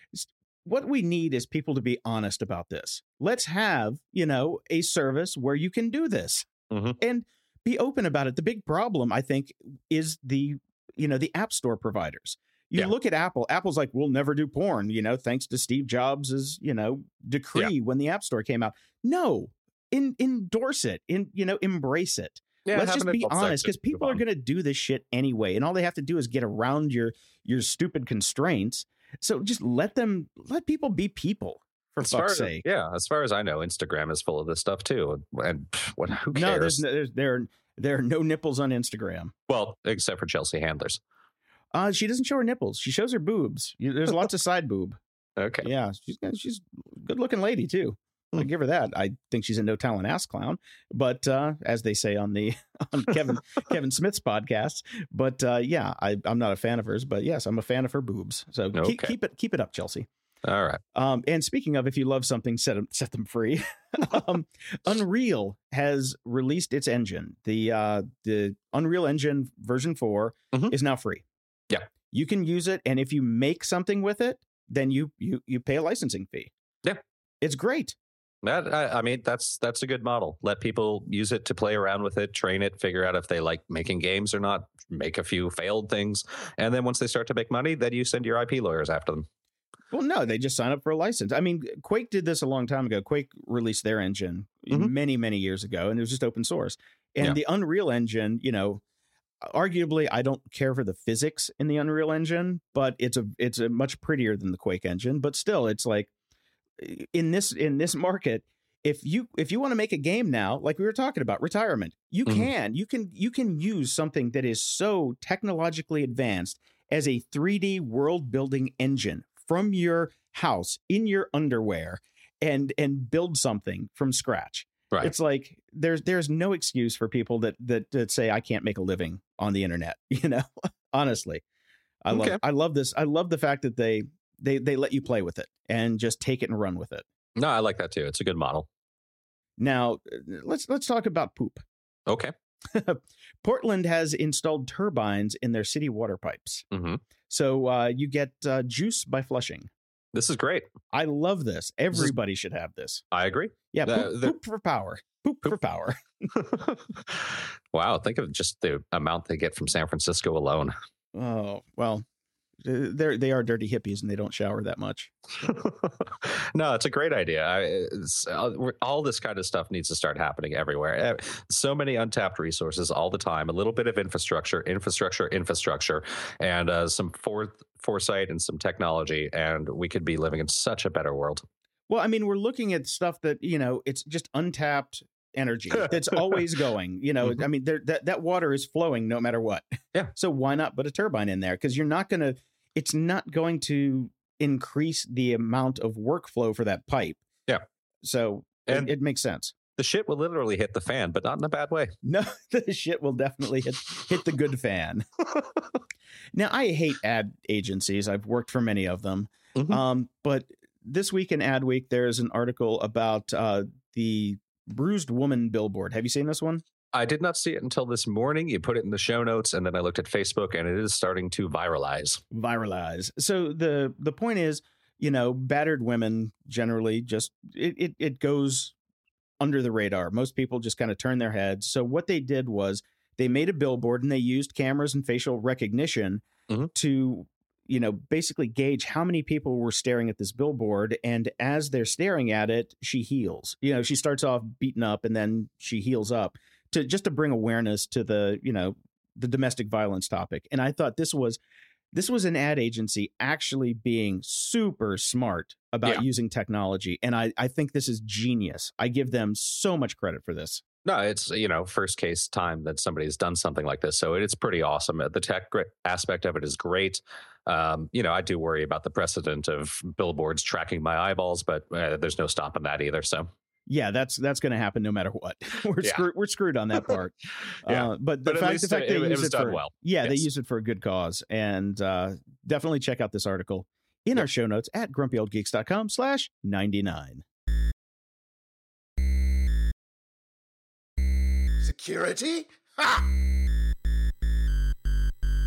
what we need is people to be honest about this. Let's have, you know, a service where you can do this Mhm. and be open about it. The big problem, I think, is the, you know, the app store providers. You Yeah. look at Apple, Apple's like, we'll never do porn, you know, thanks to Steve Jobs' you know, decree when the App Store came out. No, in, endorse it, in, you know, embrace it. Yeah, Let's just be honest because people are going to do this shit anyway, and all they have to do is get around your your stupid constraints. So just let them let people be people for As fuck's as, sake. yeah, as far as I know, Instagram is full of this stuff too. And pff, what? Who cares? No, there's, there's there there are no nipples on Instagram. well, except for Chelsea Handlers. Uh, she doesn't show her nipples. She shows her boobs. There's lots of side boob. Okay. Yeah, she's she's good looking lady too. I Hmm. give her that. I think she's a no talent ass clown, but uh, as they say on the on Kevin Kevin Smith's podcast. But uh, yeah, I, I'm not a fan of hers, but yes, I'm a fan of her boobs. So keep, Okay. keep it keep it up, Chelsea. All right. Um, and speaking of, if you love something, set them set them free. um, Unreal has released its engine. The uh, the Unreal Engine version 4 Mhm. is now free. Yeah. you can use it, and if you make something with it, then you you you pay a licensing fee. Yeah. it's great. That I, I mean, that's that's a good model. Let people use it to play around with it, train it, figure out if they like making games or not. Make a few failed things, and then once they start to make money, then you send your IP lawyers after them. Well, no, they just sign up for a license. I mean, Quake did this a long time ago. Quake released their engine Mhm. many, many years ago, and it was just open source. And Yeah. the Unreal Engine, you know, arguably, I don't care for the physics in the Unreal Engine, but it's a it's a much prettier than the Quake engine. But still, it's like in this in this market. If you if you want to make a game now, like we were talking about retirement, you Mhm. can you can you can use something that is so technologically advanced as a 3D world building engine from your house in your underwear and and build something from scratch. Right. It's like there's there's no excuse for people that that that say I can't make a living on the internet, you know. Honestly. I love I love this. I love the fact that they they they let you play with it and just take it and run with it. no, I like that too. It's a good model. Now, let's let's talk about poop. Okay. Portland has installed turbines in their city water pipes. hmm So uh, you get uh, juice by flushing. This is great. I love this. Everybody should have this. I agree. Yeah, The- poop, the- poop for power. Poop, for power. wow, think of just the amount they get from San Francisco alone. Oh well, they're they are dirty hippies and they don't shower that much. no, it's a great idea. I, it's, uh, all this kind of stuff needs to start happening everywhere. Eh, So many untapped resources all the time. A little bit of infrastructure, infrastructure, infrastructure, and uh, some forth, foresight and some technology, and we could be living in such a better world. Well, I mean, we're looking at stuff that you know it's just untapped energy that's always going. You know, I mean, there, that that water is flowing no matter what. Yeah. So why not put a turbine in there? Because you're not going to. It's not going to increase the amount of workflow for that pipe. Yeah. So it- And- it, makes sense. The shit will literally hit the fan, but not in a bad way. No, the shit will definitely hit hit the good fan. Now, I hate ad agencies. I've worked for many of them. Mhm. Um, but this week in Ad Week, there's an article about uh, the bruised woman billboard. Have you seen this one? I did not see it until this morning. You put it in the show notes, and then I looked at Facebook, and it is starting to viralize. Viralize. So the the point is, you know, battered women generally just it it, it goes under the radar. Most people just kind of turn their heads. So what they did was they made a billboard and they used cameras and facial recognition Mhm. to you know, basically gauge how many people were staring at this billboard. And as they're staring at it, she heals. You know, she starts off beaten up and then she heals up to just to bring awareness to the, you know, the domestic violence topic. And I thought this was this was an ad agency actually being super smart about Yeah. using technology. And I, I think this is genius. I give them so much credit for this. No, it's you know first case time that somebody's done something like this, so it's pretty awesome. The tech aspect of it is great. Um, you know, I do worry about the precedent of billboards tracking my eyeballs, but uh, there's no stopping that either. So Yeah, that's that's going to happen no matter what. we're Yeah. screwed. We're screwed on that part. Yeah. uh, but the But fact, least the fact it- they it use was it done for well. yeah, they use it for a good cause, and uh, definitely check out this article in our show notes at grumpyoldgeeks.com slash ninety nine. Security? Ha!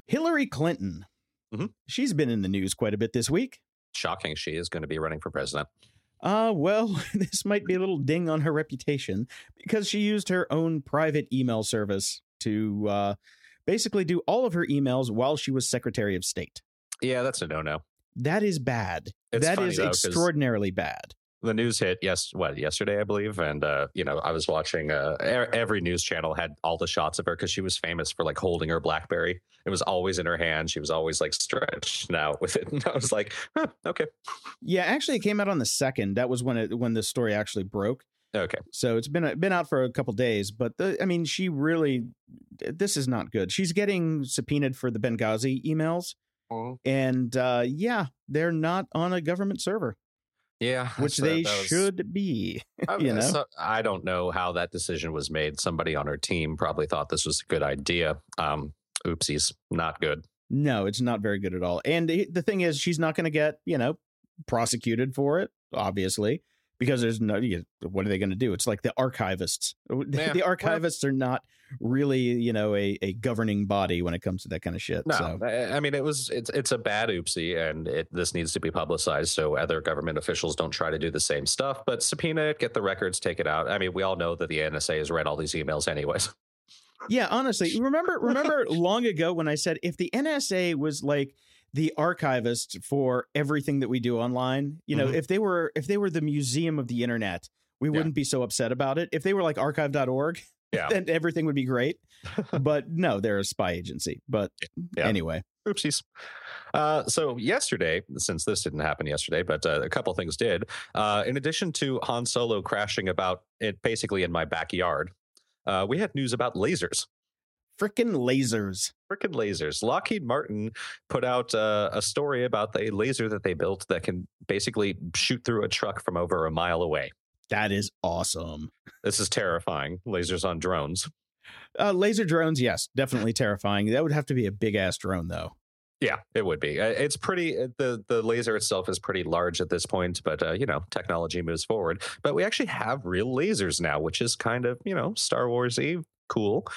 Hillary Clinton. Mhm. She's been in the news quite a bit this week. shocking, she is going to be running for president. Uh, well, this might be a little ding on her reputation because she used her own private email service to uh, basically do all of her emails while she was Secretary of State. Yeah, that's a no-no. That is bad. It's That funny, is though, extraordinarily bad. The news hit yes what yesterday i believe and uh you know i was watching uh every news channel had all the shots of her because she was famous for like holding her blackberry it was always in her hand she was always like stretched out with it and i was like huh, okay Yeah, actually, it came out on the second. That was when it when the story actually broke. okay So it's been been out for a couple days. But the, I mean, she really, this is not good. She's getting subpoenaed for the Benghazi emails, and uh, yeah, they're not on a government server, yeah which they was- should be. I, you know? so- I don't know how that decision was made somebody on her team probably thought this was a good idea um oopsies not good No, it's not very good at all. And the the thing is, she's not going to get you know prosecuted for it, obviously, because there's no. You, what are they going to do? It's like the archivists. Yeah, the well- archivists are not really you know a, a governing body when it comes to that kind of shit. No, so. I I mean it was it's it's a bad oopsie, and it this needs to be publicized so other government officials don't try to do the same stuff. But subpoena it, get the records, take it out. I mean, we all know that the NSA has read all these emails anyways. Yeah, honestly, remember remember long ago when I said if the NSA was like the archivist for everything that we do online, you know, Mhm. if they were if they were the museum of the internet, we Yeah. wouldn't be so upset about it. If they were like archive.org, Yeah. then everything would be great. but no, they're a spy agency. But Yeah. anyway, Oopsies. Uh, so yesterday, since this didn't happen yesterday, but uh, a couple things did. Uh, in addition to Han Solo crashing about it, basically in my backyard, uh, we had news about lasers. Freaking lasers. Frickin' lasers. Lockheed Martin put out uh, a story about the laser that they built that can basically shoot through a truck from over a mile away. That is awesome. This is terrifying. Lasers on drones. Uh, laser drones, yes, definitely terrifying. That would have to be a big ass drone, though. Yeah, it would be. Uh, It's pretty. uh, the The laser itself is pretty large at this point, but uh, you know, technology moves forward. But we actually have real lasers now, which is kind of you know Star Warsy, cool.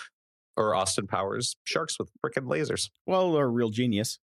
Or Austin Powers sharks with freaking lasers. Well, or real genius.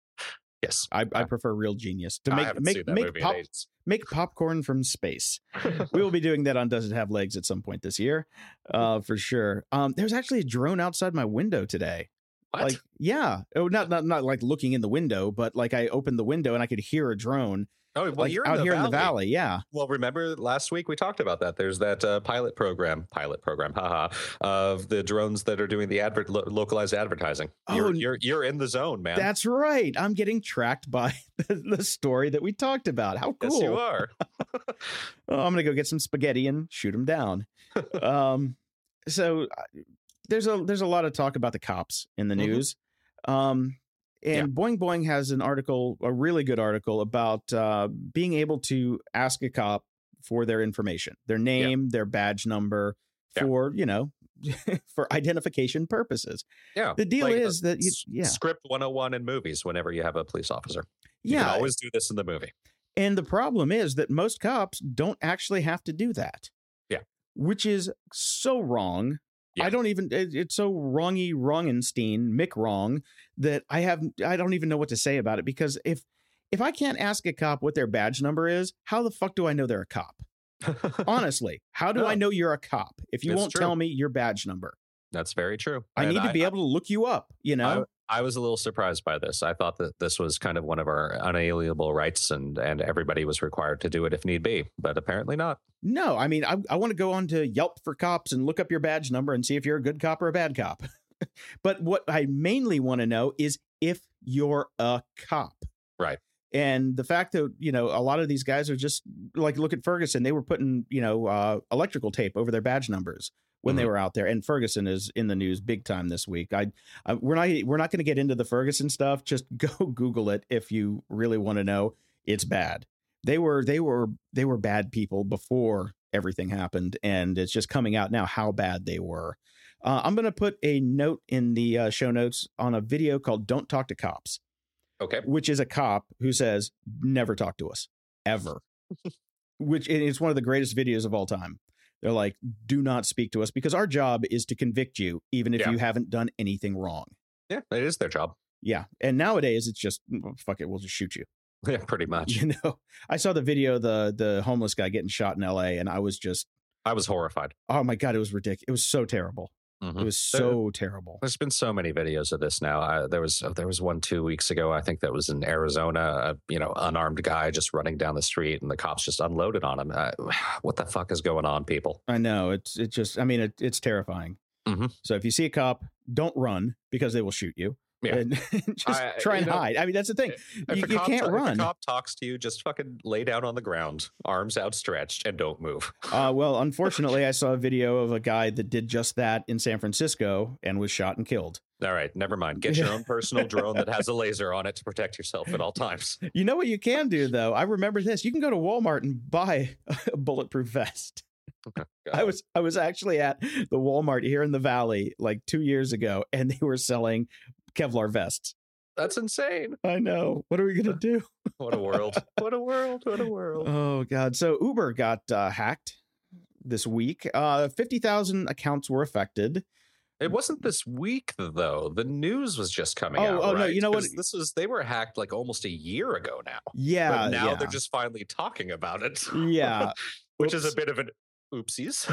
Yes, I, I prefer real genius to I make make that make movie pop make popcorn from space. we will be doing that on Does It Have Legs at some point this year, uh, for sure. Um, there's actually a drone outside my window today. What? Like, yeah, oh, not not not like looking in the window, but like I opened the window and I could hear a drone oh, well, like you're out in the here valley. in the valley. Yeah, Well, remember last week we talked about that. There's that uh, pilot program, pilot program, haha, of the drones that are doing the advert lo- localized advertising. You're, Oh, you're you're in the zone, man. that's right. I'm getting tracked by the story that we talked about. How cool! yes, you are. Oh, I'm gonna go get some spaghetti and shoot him down. um, so uh, there's a there's a lot of talk about the cops in the Mhm. news. Um, and Boing Boing has an article, a really good article about uh, being able to ask a cop for their information, their name, their badge number, Yeah. for you know, for identification purposes. Yeah. The deal like is that you, yeah, Script 101 in movies whenever you have a police officer. You yeah, always do this in the movie. And the problem is that most cops don't actually have to do that. Yeah. Which is so wrong. Yeah. I don't even it- it's so wrongy wrongenstein, Mick wrong that I have I don't even know what to say about it because if if I can't ask a cop what their badge number is, how the fuck do I know they're a cop? Honestly, how do I know you're a cop if you won't true. tell me your badge number? That's very true. I And need to be able to look you up, you know? I was a little surprised by this. I thought that this was kind of one of our unalienable rights, and and everybody was required to do it if need be, but apparently not. No, I mean, I, I want to go on to Yelp for cops and look up your badge number and see if you're a good cop or a bad cop. but what I mainly want to know is if you're a cop. Right. And the fact that, you know, a lot of these guys are just like, look at Ferguson, they were putting, you know, uh, electrical tape over their badge numbers when mm-hmm. they were out there. And Ferguson is in the news big time this week. I, I we're not we're not going to get into the Ferguson stuff. Just go Google it if you really want to know. It's bad. They were they were they were bad people before everything happened, and it's just coming out now how bad they were. Uh, I'm going to put a note in the uh, show notes on a video called "Don't Talk to Cops." Okay. Which is a cop who says, "Never talk to us ever." which it's one of the greatest videos of all time. They're like, "Do not speak to us because our job is to convict you, even if yeah. you haven't done anything wrong." Yeah, it is their job. Yeah, and nowadays it's just mm, fuck it, we'll just shoot you. Yeah, pretty much. You know, I saw the video the the homeless guy getting shot in L.A. and I was just, I was horrified. Oh my god, it was ridiculous. It was so terrible. Mm-hmm. It was so there, terrible. There's been so many videos of this now. I, there was there was one two weeks ago. I think that was in Arizona. A, you know, unarmed guy just running down the street, and the cops just unloaded on him. Uh, what the fuck is going on, people? I know it's it just. I mean, it, it's terrifying. Mm-hmm. So if you see a cop, don't run because they will shoot you. Yeah. And just I, try and know, hide. I mean, that's the thing. You, you can't run. If a cop talks to you, just fucking lay down on the ground, arms outstretched, and don't move. uh, well, unfortunately, I saw a video of a guy that did just that in San Francisco and was shot and killed. All right, never mind. Get your own personal drone that has a laser on it to protect yourself at all times. You know what you can do, though? I remember this. You can go to Walmart and buy a bulletproof vest. Oh, I was I was actually at the Walmart here in the Valley like two years ago, and they were selling Kevlar vests. That's insane. I know. What are we gonna do? what a world! What a world! What a world! Oh god! So Uber got uh, hacked this week. Uh, Fifty thousand accounts were affected. It wasn't this week though. The news was just coming oh, out. Oh right? no! You know what? This was they were hacked like almost a year ago now. Yeah. But now yeah. they're just finally talking about it. Yeah. Which Oops. is a bit of an oopsies.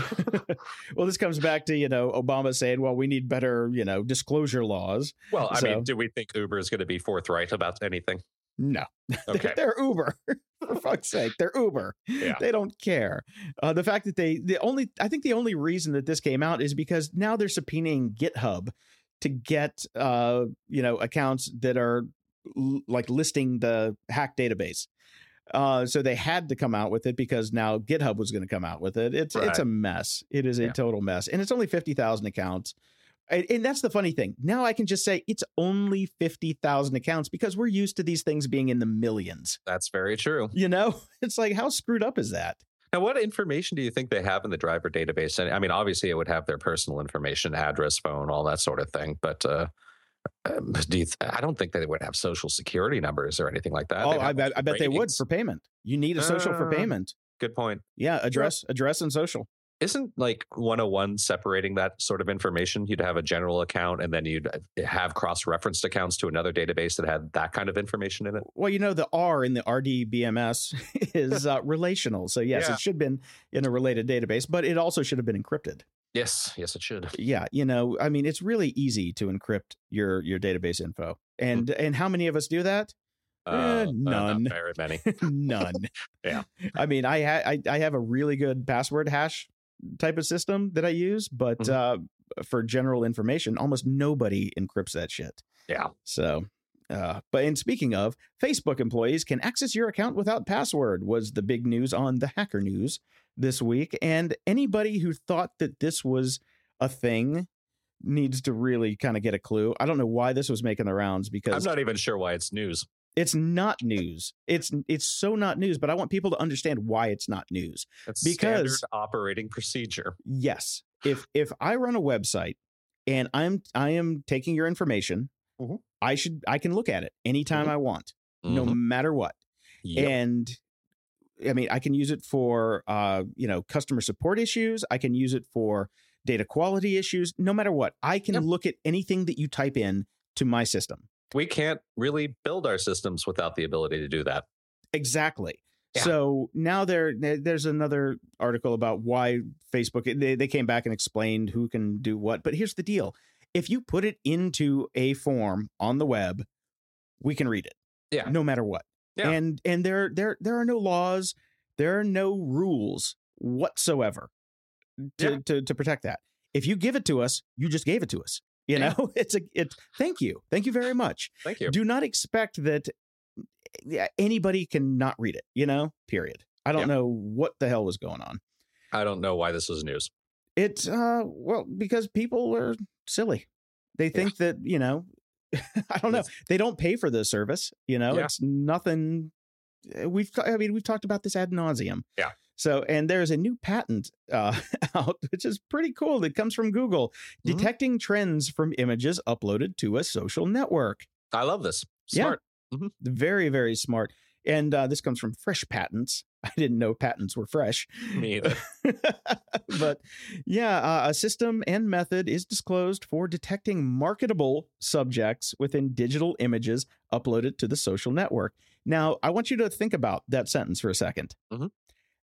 well, this comes back to, you know, Obama saying, well, we need better, you know, disclosure laws. Well, I so, mean, do we think Uber is going to be forthright about anything? No. Okay. they're Uber. For fuck's sake. They're Uber. Yeah. They don't care. Uh, the fact that they, the only, I think the only reason that this came out is because now they're subpoenaing GitHub to get, uh, you know, accounts that are l- like listing the hack database. Uh, so they had to come out with it because now GitHub was going to come out with it. It's right. it's a mess. It is a yeah. total mess, and it's only fifty thousand accounts. And, and that's the funny thing. Now I can just say it's only fifty thousand accounts because we're used to these things being in the millions. That's very true. You know, it's like how screwed up is that? Now, what information do you think they have in the driver database? I mean, obviously, it would have their personal information, address, phone, all that sort of thing. But uh, um, do you th- I don't think they would have social security numbers or anything like that. Oh, I bet, I bet they would for payment. You need a social uh, for ah, payment. Good point. Yeah, address, address, and social. Isn't like 101 separating that sort of information? You'd have a general account and then you'd uh, have cross referenced accounts to another database that had that kind of information in it. Well, you know, the R in the RDBMS is uh, relational. So, yes, yeah. it should have been in a related database, but it also should have been encrypted. Yes, yes, it should. Yeah, you know, I mean, it's really easy to encrypt your your database info, hmm. and mm. and how many of us do that? Uh, eh, none. Uh, very many. none. yeah. I mean, I, ha- I I have a really good password hash type of system that I use, but mm-hmm. uh, for general information, almost nobody encrypts that shit. Yeah. So uh, but in speaking of, Facebook employees can access your account without password was the big news on the Hacker News this week. And anybody who thought that this was a thing needs to really kind of get a clue. I don't know why this was making the rounds because I'm not even sure why it's news. It's not news. It's it's so not news, but I want people to understand why it's not news. It's because standard operating procedure. Yes. If if I run a website and I'm I am taking your information, mm-hmm. I should I can look at it anytime mm-hmm. I want, mm-hmm. no matter what. Yep. And I mean, I can use it for uh, you know customer support issues. I can use it for data quality issues. No matter what, I can yep. look at anything that you type in to my system. We can't really build our systems without the ability to do that. Exactly. Yeah. So now there, there's another article about why Facebook. They they came back and explained who can do what. But here's the deal: if you put it into a form on the web, we can read it. Yeah. No matter what. Yeah. And and there there there are no laws, there are no rules whatsoever to, Yeah. to to protect that. If you give it to us, you just gave it to us. You Yeah. know, it's a it's thank you. Thank you very much. Thank you. Do not expect that anybody can not read it, you know? Period. I don't Yeah. know what the hell was going on. I don't know why this was news. It's uh well because people are silly. They think that, you know, I don't know. They don't pay for the service, you know. Yeah. It's nothing uh, we've I mean we've talked about this ad nauseum. Yeah. So and there's a new patent uh out which is pretty cool that comes from Google Mhm. detecting trends from images uploaded to a social network. I love this. Yeah. Smart. Very very smart. And uh, this comes from Fresh Patents. I didn't know patents were fresh. Me either. but yeah, uh, a system and method is disclosed for detecting marketable subjects within digital images uploaded to the social network. Now, I want you to think about that sentence for a 2nd Mhm.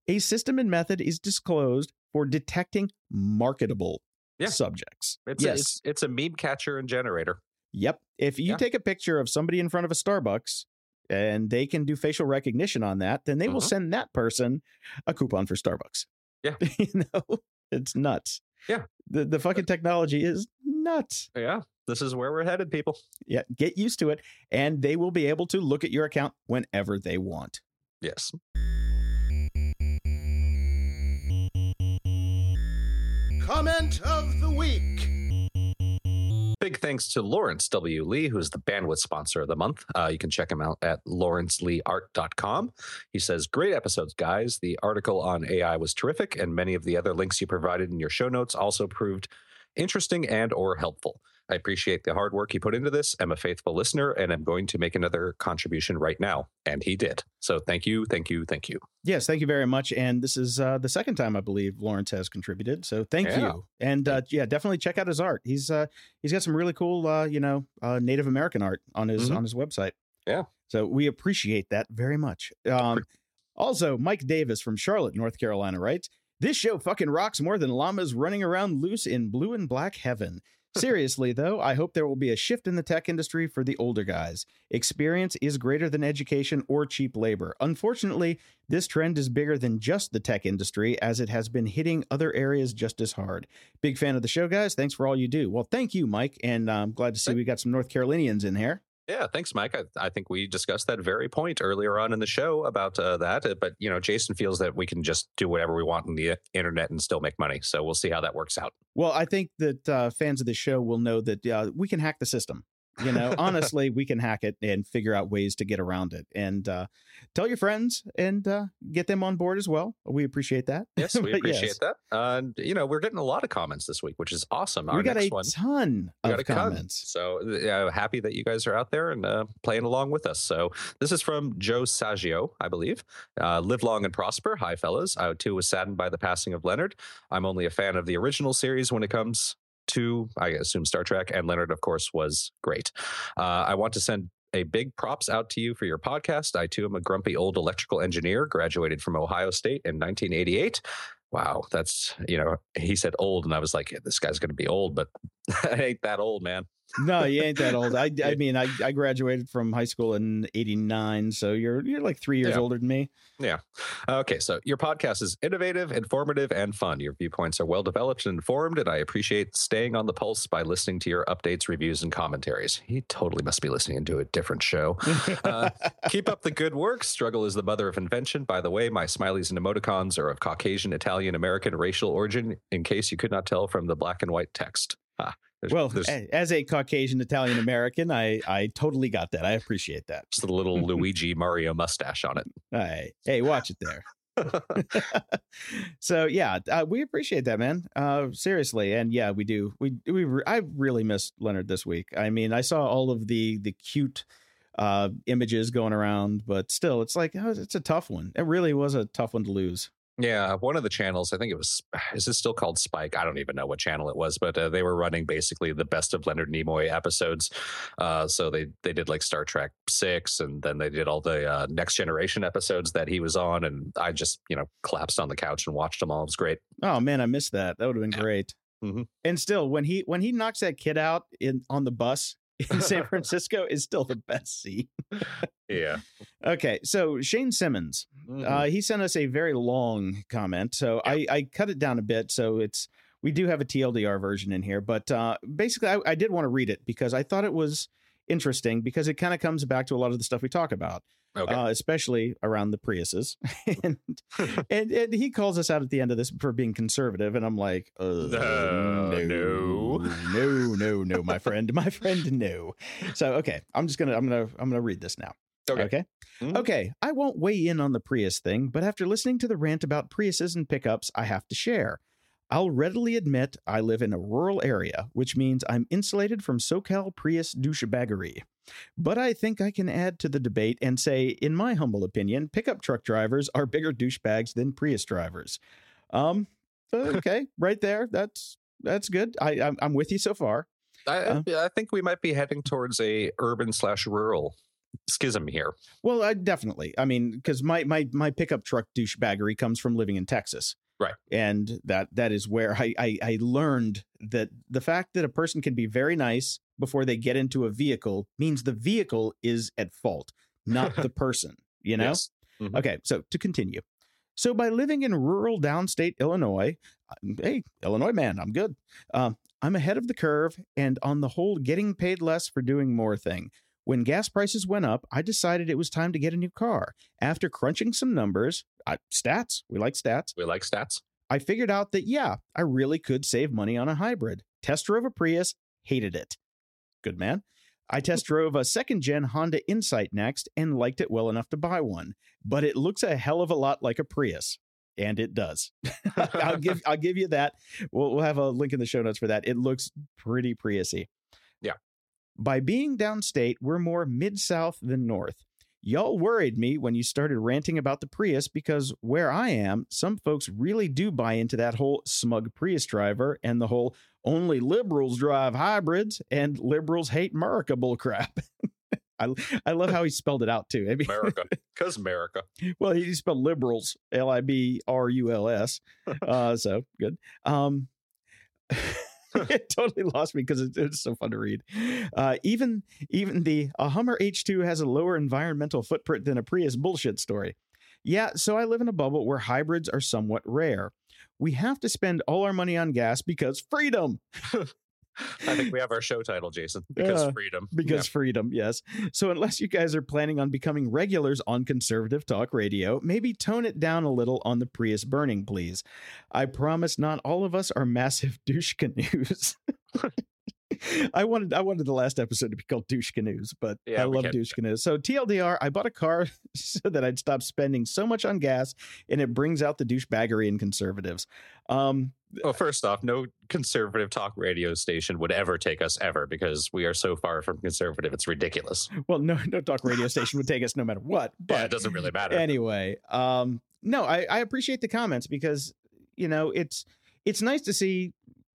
A system and method is disclosed for detecting marketable Yeah. subjects. It's, yes. a, it's it's a meme catcher and generator. Yep. If you Yeah. take a picture of somebody in front of a Starbucks and they can do facial recognition on that, then they will Mhm. send that person a coupon for Starbucks. Yeah. you know, it's nuts. Yeah. The the fucking technology is nuts. Yeah. This is where we're headed, people. Yeah, get used to it and they will be able to look at your account whenever they want. Yes. Comment of the week. Big thanks to Lawrence W. Lee, who is the bandwidth sponsor of the month. Uh, you can check him out at lawrenceleeart.com. He says, Great episodes, guys. The article on AI was terrific, and many of the other links you provided in your show notes also proved interesting and or helpful. I appreciate the hard work you put into this. I'm a faithful listener and I'm going to make another contribution right now. And he did. So thank you, thank you, thank you. Yes, thank you very much. And this is uh, the second time I believe Lawrence has contributed. So thank Yeah. you. And uh, yeah, definitely check out his art. He's uh, he's got some really cool, uh, you know, uh, Native American art on his Mhm. on his website. Yeah. So we appreciate that very much. Um, also, Mike Davis from Charlotte, North Carolina writes, "This show fucking rocks more than llamas running around loose in blue and black heaven." Seriously, though, I hope there will be a shift in the tech industry for the older guys. Experience is greater than education or cheap labor. Unfortunately, this trend is bigger than just the tech industry, as it has been hitting other areas just as hard. Big fan of the show, guys. Thanks for all you do. Well, thank you, Mike, and I'm glad to see we got some North Carolinians in here. Yeah, thanks, Mike. I, I think we discussed that very point earlier on in the show about uh, that. uh, But you know, Jason feels that we can just do whatever we want on the uh, internet and still make money. So we'll see how that works out. Well, I think that uh, fans of the show will know that uh, we can hack the system. You know, honestly, we can hack it and figure out ways to get around it. And uh, tell your friends and uh, get them on board as well. We appreciate that. Yes, we appreciate yes. that. And you know, we're getting a lot of comments this week, which is awesome. Our we got next a one. ton of a ton. comments. So uh, happy that you guys are out there and uh, playing along with us. So this is from Joe Saggio, I believe. Uh, Live long and prosper. Hi, fellas. I too was saddened by the passing of Leonard. I'm only a fan of the original series when it comes I assume, Star Trek. And Leonard, of course, was great. Uh, I want to send a big props out to you for your podcast. I too am a grumpy old electrical engineer, graduated from Ohio State in 1988. Wow, that's, you know, he said old, and I was like, this guy's going to be old, but I ain't that old, man. No, you ain't that old. I, I mean, I, I graduated from high school in '89, so you're you're like three years Yeah. older than me. Yeah. Okay. So your podcast is innovative, informative, and fun. Your viewpoints are well developed and informed, and I appreciate staying on the pulse by listening to your updates, reviews, and commentaries. He totally must be listening to a different show. Uh, keep up the good work. Struggle is the mother of invention. By the way, my smileys and emoticons are of Caucasian, Italian, American racial origin, in case you could not tell from the black and white text. There's, well, there's as a Caucasian Italian American, I I totally got that. I appreciate that. just a little Luigi Mario mustache on it. Hey, hey, watch it there. so yeah, uh, we appreciate that, man. Uh, seriously, and yeah, we do. We we re- I really missed Leonard this week. I mean, I saw all of the the cute uh images going around, but still, it's like oh, it's a tough one. It really was a tough one to lose. Yeah, one of the channels, I think it was, is this still called Spike? I don't even know what channel it was, but uh, they were running basically the best of Leonard Nimoy episodes. Uh, so they they did like Star Trek six, and then they did all the uh, Next Generation episodes that he was on, and I just you know collapsed on the couch and watched them all. It was great. Oh man, I missed that. That would have been Yeah. great. Mhm. And still, when he when he knocks that kid out in on the bus in San Francisco, is still the best scene. Yeah. Okay, so Shane Simmons, Mhm. uh, he sent us a very long comment, so I, I cut it down a bit. So it's we do have a TLDR version in here, but uh, basically, I, I did want to read it because I thought it was interesting because it kind of comes back to a lot of the stuff we talk about, okay. uh, especially around the Priuses. and, and and he calls us out at the end of this for being conservative, and I'm like, uh, no, no. no, no, no, my friend, my friend, no. So okay, I'm just gonna I'm gonna I'm gonna read this now. okay. okay. Mhm. Okay, I won't weigh in on the Prius thing, but after listening to the rant about Priuses and pickups, I have to share. I'll readily admit I live in a rural area, which means I'm insulated from SoCal Prius douchebaggery. But I think I can add to the debate and say, in my humble opinion, pickup truck drivers are bigger douchebags than Prius drivers. Um, okay, right there. That's that's good. I I'm, with you so far. I, Uh, I think we might be heading towards a urban slash rural schism here. Well, I definitely. I mean, because my my my pickup truck douchebaggery comes from living in Texas, Right. And that that is where I, I I learned that the fact that a person can be very nice before they get into a vehicle means the vehicle is at fault, not the person. You know. Yes. Mhm. Okay, so to continue. So by living in rural downstate Illinois, hey, Illinois man, I'm good. Um, I'm ahead of the curve and on the whole getting paid less for doing more thing. When gas prices went up, I decided it was time to get a new car. After crunching some numbers, I, stats, we like stats, We like stats. I figured out that yeah, I really could save money on a hybrid. Test drove a Prius, hated it. Good man. I test drove a second gen Honda Insight next and liked it well enough to buy one, but it looks a hell of a lot like a Prius. And it does. I'll give I'll give you that. We'll, we'll have a link in the show notes for that. It looks pretty Priusy. By being downstate, we're more mid south than north. Y'all worried me when you started ranting about the Prius because where I am, some folks really do buy into that whole smug Prius driver and the whole only liberals drive hybrids and liberals hate America bullcrap. I, I love how he spelled it out too. I mean, America. Because America. well, he spelled liberals, L I B R U L S. Uh, so good. Um, it totally lost me because it, it's so fun to read. Uh, even even the a Hummer H2 has a lower environmental footprint than a Prius bullshit story. Yeah, so I live in a bubble where hybrids are somewhat rare. We have to spend all our money on gas because freedom. I think we have our show title, Jason. Because Yeah, freedom. Because freedom, yes. So unless you guys are planning on becoming regulars on conservative talk radio, maybe tone it down a little on the Prius burning, please. I promise not all of us are massive douche canoes. I wanted I wanted the last episode to be called douche canoes, but Yeah, I love can't douche canoes. So TLDR, I bought a car so that I'd stop spending so much on gas, and it brings out the douchebaggery in conservatives. Um, Well, first off, no conservative talk radio station would ever take us ever because we are so far from conservative. It's ridiculous. well, no no talk radio station would take us no matter what, but yeah, it doesn't really matter. anyway um no I, I appreciate the comments because you know it's it's nice to see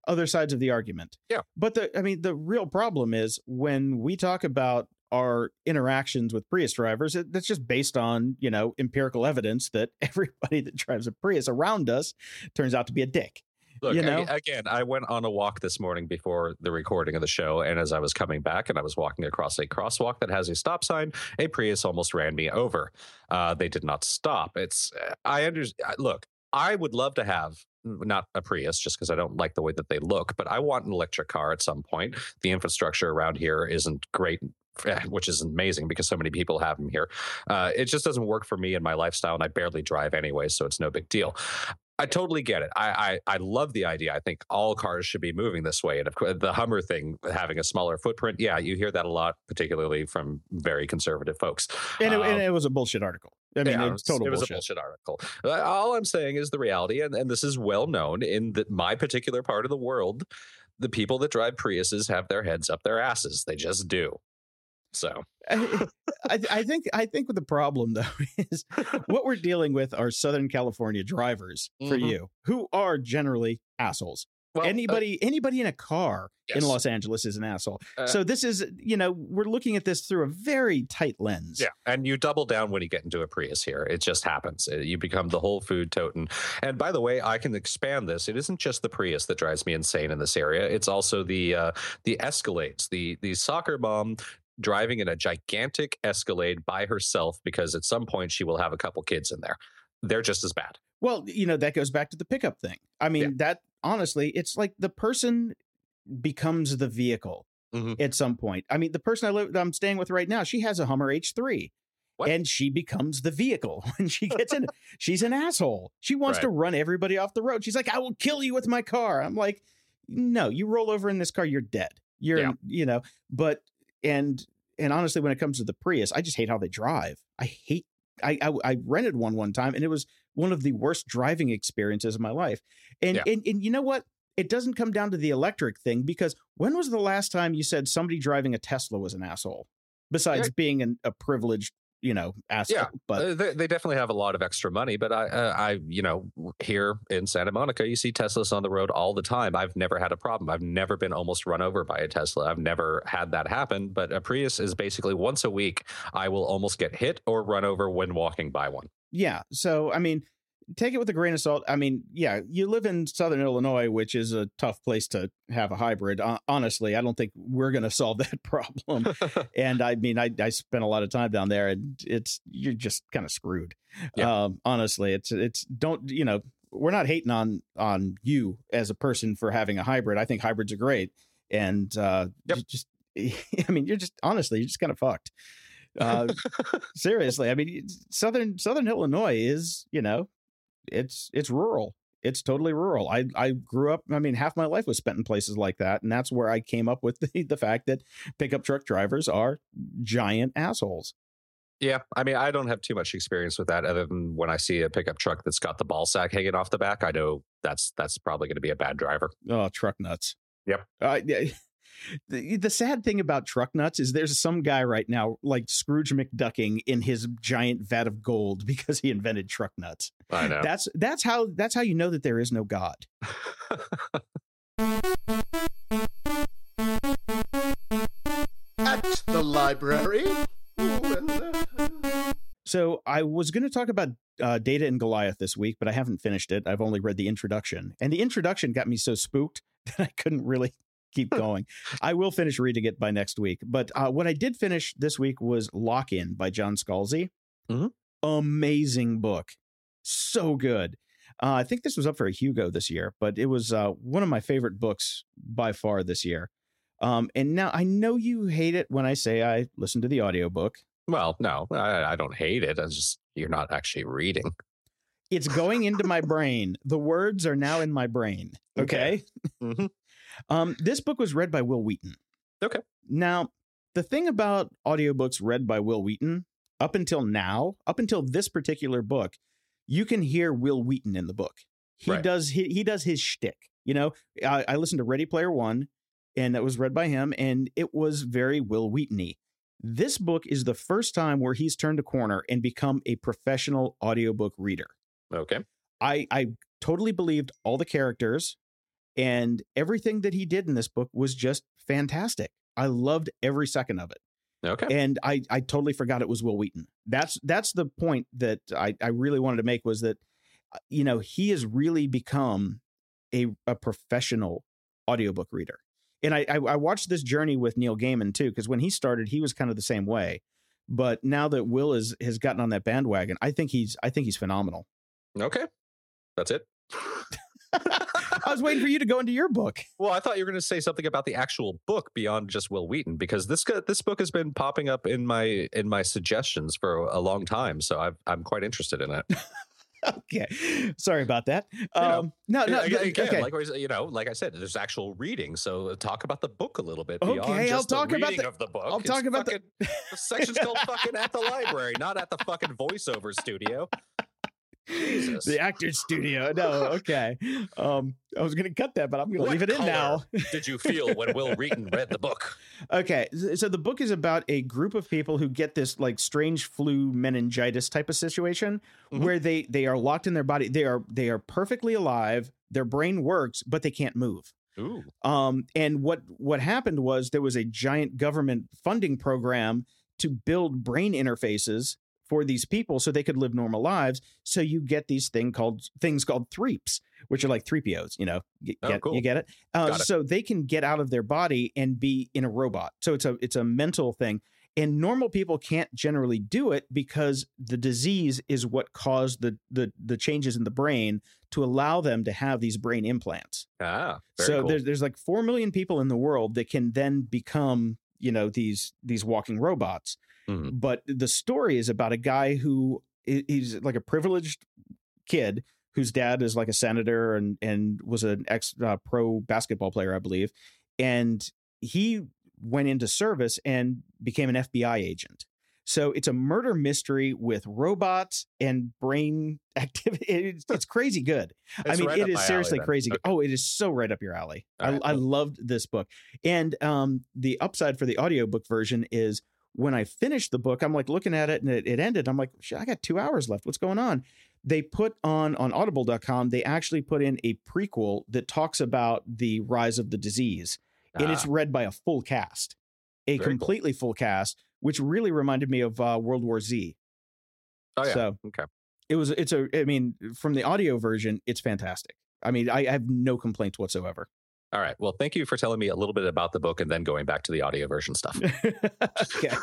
other sides of the argument Yeah. but the i mean the real problem is when we talk about our interactions with prius drivers it, that's just based on you know empirical evidence that everybody that drives a prius around us turns out to be a dick Look, you know? again, I went on a walk this morning before the recording of the show, and as I was coming back, and I was walking across a crosswalk that has a stop sign, a Prius almost ran me over. Uh, they did not stop. It's I understand. Look, I would love to have not a Prius just because I don't like the way that they look, but I want an electric car at some point. The infrastructure around here isn't great. eh, Which is amazing because so many people have them here. Uh, it just doesn't work for me and my lifestyle, and I barely drive anyway, so it's no big deal. I totally get it. I, I I love the idea. I think all cars should be moving this way. And of course, the Hummer thing, having a smaller footprint, yeah, you hear that a lot, particularly from very conservative folks. and it, Um, and it was a bullshit article i mean Yeah, it's total it was bullshit. a bullshit article. Uh, All I'm saying is the reality, and, and this is well known in the, my particular part of the world. The people that drive Priuses have their heads up their asses. They just do. So I, I I think I think the problem though is what we're dealing with are Southern California drivers for Mhm. you who are generally assholes. Well, uh, anybody anybody in a car yes. in Los Angeles is an asshole. Uh, so this is you know we're looking at this through a very tight lens. Yeah, and you double down when you get into a Prius here. It just happens. Uh, You become the whole food totem. And by the way, I can expand this. It isn't just the Prius that drives me insane in this area. It's also the uh, the Escalades. The the soccer mom driving in a gigantic Escalade by herself because at some point she will have a couple kids in there. They're just as bad. Well, you know, that goes back to the pickup thing. I mean, Yeah. that honestly, it's like the person becomes the vehicle Mhm. at some point. I mean, the person I live, I'm staying with right now, she has a Hummer H3. What? And she becomes the vehicle when she gets in. She's an asshole. She wants to run everybody off the road. She's like, "I will kill you with my car." I'm like, "No, you roll over in this car, you're dead. You're, Yeah. you know." But and and honestly, when it comes to the Prius, I just hate how they drive. I hate. I I, I rented one one time, and it was one of the worst driving experiences of my life. And Yeah. and and you know what? It doesn't come down to the electric thing because when was the last time you said somebody driving a Tesla was an asshole? Besides Yeah. being an, a privileged, you know, asshole. Yeah, But Uh, they, they definitely have a lot of extra money, but I, uh, I, you know, here in Santa Monica, you see Teslas on the road all the time. I've never had a problem. I've never been almost run over by a Tesla. I've never had that happen. But a Prius is basically once a week, I will almost get hit or run over when walking by one. yeah, so I mean, take it with a grain of salt. I mean, yeah, you live in Southern Illinois, which is a tough place to have a hybrid. Hon- honestly, I don't think we're going to solve that problem. and I mean, I, I spent a lot of time down there, and it's you're just kind of screwed. Yeah. Um, honestly, it's it's don't you know we're not hating on on you as a person for having a hybrid. I think hybrids are great, and uh, Yep. just I mean, you're just honestly, you're just kind of fucked. Uh, seriously, I mean, southern Southern Illinois is you know, it's it's rural. It's totally rural. I I grew up. I mean, half my life was spent in places like that, and that's where I came up with the, the fact that pickup truck drivers are giant assholes. Yeah, I mean, I don't have too much experience with that, other than when I see a pickup truck that's got the ball sack hanging off the back. I know that's that's probably going to be a bad driver. Oh, truck nuts. Yep. Uh, yeah. The, the sad thing about truck nuts is there's some guy right now like Scrooge McDucking in his giant vat of gold because he invented truck nuts. I know. That's that's how that's how you know that there is no God. At the library. So I was going to talk about uh, Data and Goliath this week, but I haven't finished it. I've only read the introduction, and the introduction got me so spooked that I couldn't really keep going. I will finish reading it by next week. But uh, what I did finish this week was Lock In by John Scalzi. Mhm. Amazing book, so good. Uh, I think this was up for a Hugo this year, but it was uh, one of my favorite books by far this year. Um, and now I know you hate it when I say I listen to the audiobook. well, no, I, I don't hate it. I just you're not actually reading. It's going into my brain. The words are now in my brain. Okay. Okay. Mhm. Um, this book was read by Wil Wheaton. Okay. Now, the thing about audiobooks read by Wil Wheaton, up until now, up until this particular book, you can hear Wil Wheaton in the book. He Right. does he, he does his shtick. You know, I, I listened to Ready Player One, and that was read by him, and it was very Wil Wheaton-y. This book is the first time where he's turned a corner and become a professional audiobook reader. Okay. I I totally believed all the characters and everything that he did in this book was just fantastic. I loved every second of it. Okay. And I I totally forgot it was Wil Wheaton. That's that's the point that I I really wanted to make was that uh, you know, he has really become a a professional audiobook reader. And I I, I watched this journey with Neil Gaiman too cuz when he started he was kind of the same way. But now that Wil is has gotten on that bandwagon, I think he's I think he's phenomenal. Okay. That's it. I was waiting for you to go into your book. Well, I thought you were going to say something about the actual book beyond just Wil Wheaton, because this this book has been popping up in my in my suggestions for a long time. So I've, I'm quite interested in it. Okay, sorry about that. know, Um, no, no, Again, again, okay. like you know, like I said, there's actual reading. So talk about the book a little bit Okay, beyond I'll just talk the about the- of the book. I'll It's talk about the- the section's called fucking at the library, not at the fucking voiceover studio. Jesus. the actor's studio. No, okay. Um, I was going to cut that, but I'm going to leave it in now. Did you feel when Wil Wheaton read the book? Okay, so the book is about a group of people who get this like strange flu meningitis type of situation Mhm. where they they are locked in their body. They are they are perfectly alive. Their brain works, but they can't move. Ooh. Um, and what what happened was there was a giant government funding program to build brain interfaces for these people so they could live normal lives. So you get these thing called things called threeps, which are like 3POs, you know. Get, Oh, cool. You get it? Uh, it. So they can get out of their body and be in a robot. So it's a it's a mental thing. And normal people can't generally do it because the disease is what caused the the the changes in the brain to allow them to have these brain implants Ah, so cool. there's there's like four million people in the world that can then become you know these these walking robots. Mhm. But the story is about a guy who he's like a privileged kid whose dad is like a senator and and was an ex uh, pro basketball player, I believe, and he went into service and became an FBI agent. So it's a murder mystery with robots and brain activity. It's, it's crazy good. I mean, right it is my alley seriously crazy. Okay. Oh, it is so right up your alley. All I, right, I loved this book. And um, the upside for the audiobook version is when I finished the book, I'm like looking at it and it, it ended. I'm like, shit, I got two hours left. What's going on? They put on on audible.com, they actually put in a prequel that talks about the rise of the disease. And it's Ah, read by a full cast, a Very cool. completely full cast, which really reminded me of uh, World War Z. oh, yeah. So okay. it was it's a I mean, from the audio version, it's fantastic. I mean, I, I have no complaints whatsoever. All right. Well, thank you for telling me a little bit about the book and then going back to the audio version stuff. okay.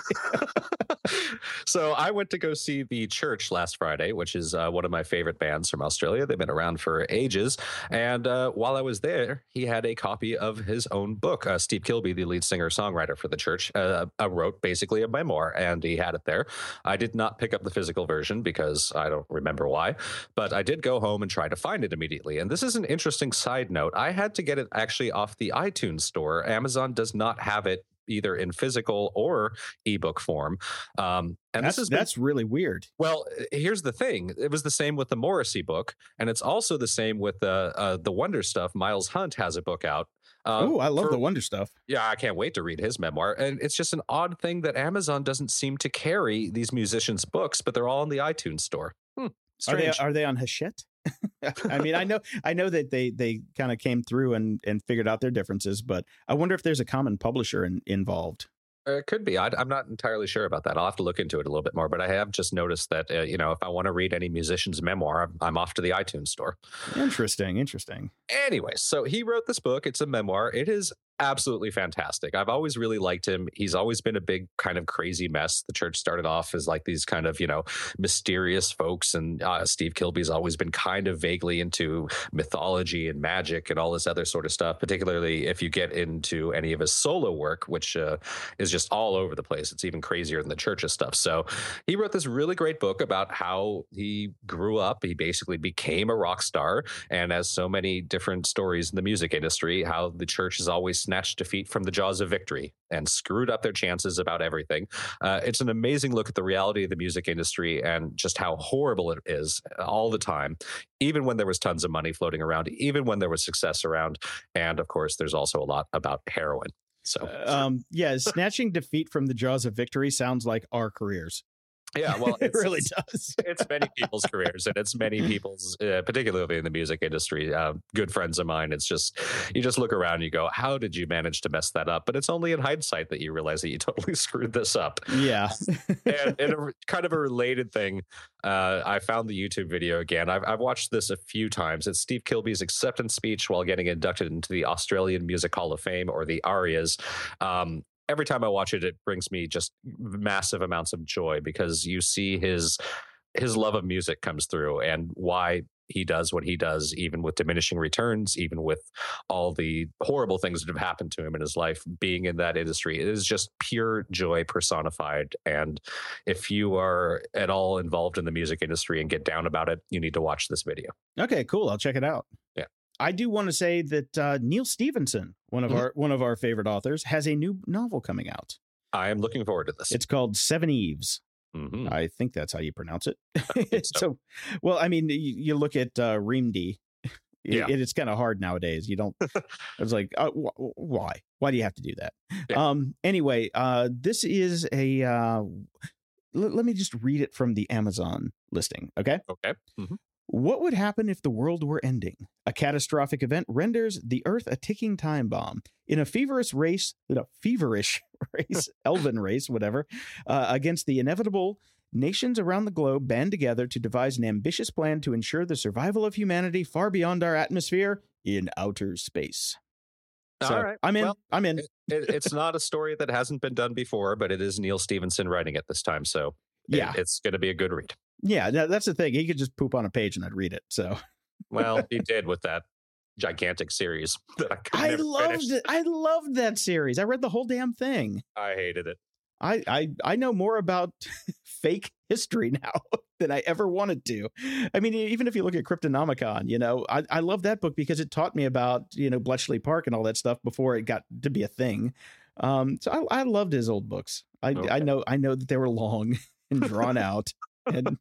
so I went to go see the Church last Friday, which is uh, one of my favorite bands from Australia. They've been around for ages, and uh, while I was there, he had a copy of his own book. Uh, Steve Kilbey, the lead singer songwriter for the Church, uh, uh, wrote basically a memoir, and he had it there. I did not pick up the physical version because I don't remember why, but I did go home and try to find it immediately. And this is an interesting side note. I had to get it actually off the iTunes store. Amazon does not have it either in physical or ebook form. Um, and that's this is that's really weird. well, here's the thing. It was the same with the Morrissey book, and it's also the same with the uh, the Wonder stuff. Miles Hunt has a book out. Uh, oh, I love for- the wonder stuff. yeah, I can't wait to read his memoir. And it's just an odd thing that Amazon doesn't seem to carry these musicians' books, but they're all in the iTunes store. Hmm, Are they are they on Hachette? I mean, I know I know that they they kind of came through and and figured out their differences, but I wonder if there's a common publisher in, involved. Uh, It could be. I, I'm not entirely sure about that. I'll have to look into it a little bit more. But I have just noticed that uh, you know, if I want to read any musician's memoir, I'm, I'm off to the iTunes store. Interesting, interesting. Anyway, so he wrote this book. It's a memoir. It is absolutely fantastic. I've always really liked him. He's always been a big kind of crazy mess. The church started off as like these kind of, you know, mysterious folks. And uh, Steve Kilbey's always been kind of vaguely into mythology and magic and all this other sort of stuff, particularly if you get into any of his solo work, which uh, is just all over the place. It's even crazier than the church's stuff. So he wrote this really great book about how he grew up. He basically became a rock star and as so many different stories in the music industry, how the church has always snatched defeat from the jaws of victory and screwed up their chances about everything. Uh, it's an amazing look at the reality of the music industry and just how horrible it is all the time, even when there was tons of money floating around, even when there was success around. And of course, there's also a lot about heroin. So, Um, yeah, snatching defeat from the jaws of victory sounds like our careers. Yeah, well, it really it's- does. it's many people's careers and it's many people's uh, particularly in the music industry uh, good friends of mine. It's just you just look around and you go how did you manage to mess that up? But it's only in hindsight that you realize that you totally screwed this up. Yeah. and, and a, kind of a related thing uh, i found the youtube video again. I've, I've watched this a few times. It's steve kilbey's acceptance speech while getting inducted into the australian music hall of fame or the arias um, every time I watch it, it brings me just massive amounts of joy because you see his his love of music comes through and why he does what he does, even with diminishing returns, even with all the horrible things that have happened to him in his life, being in that industry. It is just pure joy personified. And if you are at all involved in the music industry and get down about it, you need to watch this video. Okay, cool. I'll check it out. Yeah. I do want to say that uh, Neal Stephenson, one of Mhm. our one of our favorite authors, has a new novel coming out. I am looking forward to this. It's called Seveneves. hmm I think that's how you pronounce it. so. well, I mean, you, you look at uh, REAMDE. Yeah. It, it's kind of hard nowadays. You don't. It's like, uh, wh- why? Why do you have to do that? Yeah. Um. Anyway, uh, this is a. Uh, l- let me just read it from the Amazon listing. Okay. Okay. hmm What would happen if the world were ending? A catastrophic event renders the Earth a ticking time bomb. In a feverish race, a feverish race, elven race, whatever, uh, against the inevitable, nations around the globe band together to devise an ambitious plan to ensure the survival of humanity far beyond our atmosphere in outer space. So, All right. I'm in. Well, I'm in. It, it, it's not a story that hasn't been done before, but it is Neal Stephenson writing it this time. So it- Yeah. it's going to be a good read. Yeah. That's the thing. He could just poop on a page and I'd read it. So Well, he did with that gigantic series that I I loved it. I loved that series. I read the whole damn thing. I hated it. I I I know more about fake history now than I ever wanted to. I mean, even if you look at Cryptonomicon, you know, I, I love that book because it taught me about you know Bletchley Park and all that stuff before it got to be a thing. Um, so I, I loved his old books. I I know I know that they were long and drawn out and.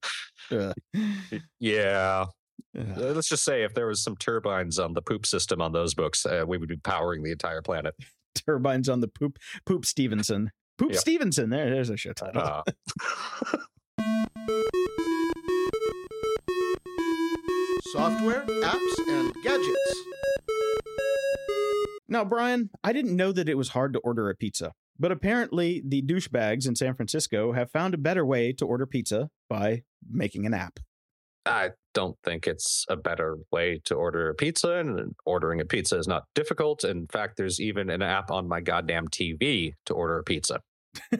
Uh, Yeah. uh, Let's just say if there was some turbines on the poop system on those books, uh, we would be powering the entire planet. turbines on the poop poop Stephenson. Poop Yep. Stephenson. There, there's a shit title. Uh, Software, apps, and gadgets. Now, Brian, I didn't know that it was hard to order a pizza, but apparently the douchebags in San Francisco have found a better way to order pizza by making an app. I don't think it's a better way to order a pizza, and ordering a pizza is not difficult. In fact, there's even an app on my goddamn TV to order a pizza.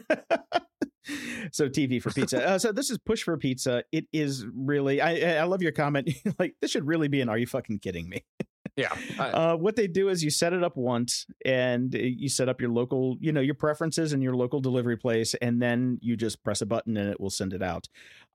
so TV for pizza. Uh, so this is push for pizza. It is really. I I love your comment. like this should really be an. Are you fucking kidding me? Yeah. I- Uh, what they do is you set it up once and uh, you set up your local, you know, your preferences and your local delivery place, and then you just press a button and it will send it out.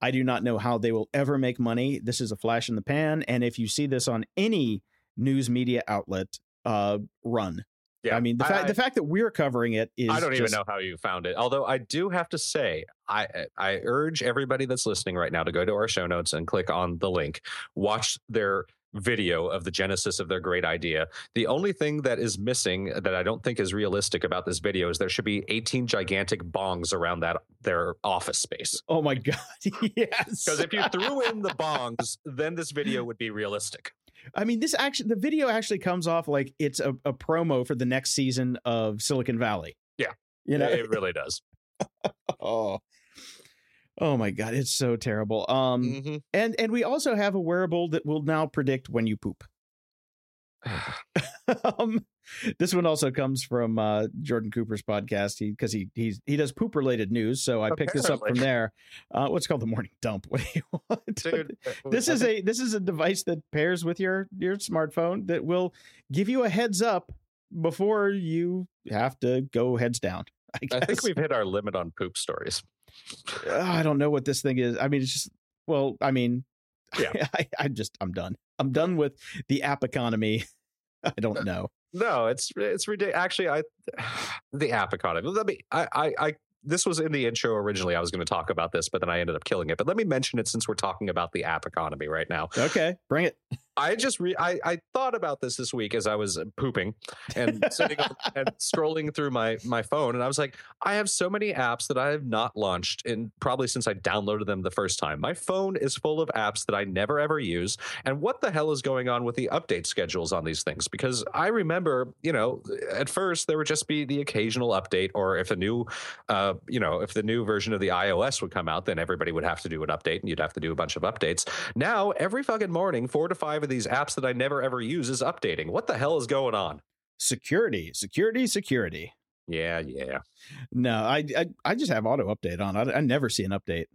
I do not know how they will ever make money. This is a flash in the pan. And if you see this on any news media outlet, uh, run. yeah. I mean, the I- the fact that we're covering it is I don't even know how you found it. Although I do have to say, I I urge everybody that's listening right now to go to our show notes and click on the link. Watch their video of the genesis of their great idea. The only thing that is missing that I don't think is realistic about this video is there should be 18 gigantic bongs around that their office space. Oh my god! yes. Because if you threw in the bongs, then this video would be realistic. I mean, this actually, the video actually comes off like it's a, a promo for the next season of Silicon Valley. Yeah. You know, it really does. oh, oh my god, it's so terrible. Um, Mhm. and and we also have a wearable that will now predict when you poop. um, this one also comes from uh, Jordan Cooper's podcast. He because he he's he does poop related news, so I picked this up from there. Uh, what's called the morning dump? What do you want? Dude, this is a this is a device that pairs with your your smartphone that will give you a heads up before you have to go heads down. I, I think we've hit our limit on poop stories. Uh, I don't know what this thing is. I mean, it's just well, I mean, Yeah. I, I just I'm done. I'm done with the app economy. I don't know. No, it's it's ridiculous. Actually, I the app economy. Let me. I I. I this was in the intro originally. I was going to talk about this, but then I ended up killing it. But let me mention it since we're talking about the app economy right now. Okay, bring it. I just re- I, I thought about this this week as I was pooping and sitting and scrolling through my my phone, and I was like, I have so many apps that I have not launched in probably since I downloaded them the first time. My phone is full of apps that I never ever use, and what the hell is going on with the update schedules on these things? Because I remember, you know, at first there would just be the occasional update, or if a new, uh, you know, if the new version of the iOS would come out, then everybody would have to do an update, and you'd have to do a bunch of updates. Now every fucking morning, four to five of these apps that I never ever use is updating. What the hell is going on? Security, security, security. Yeah, yeah. No, I I, I just have auto update on. I, I never see an update.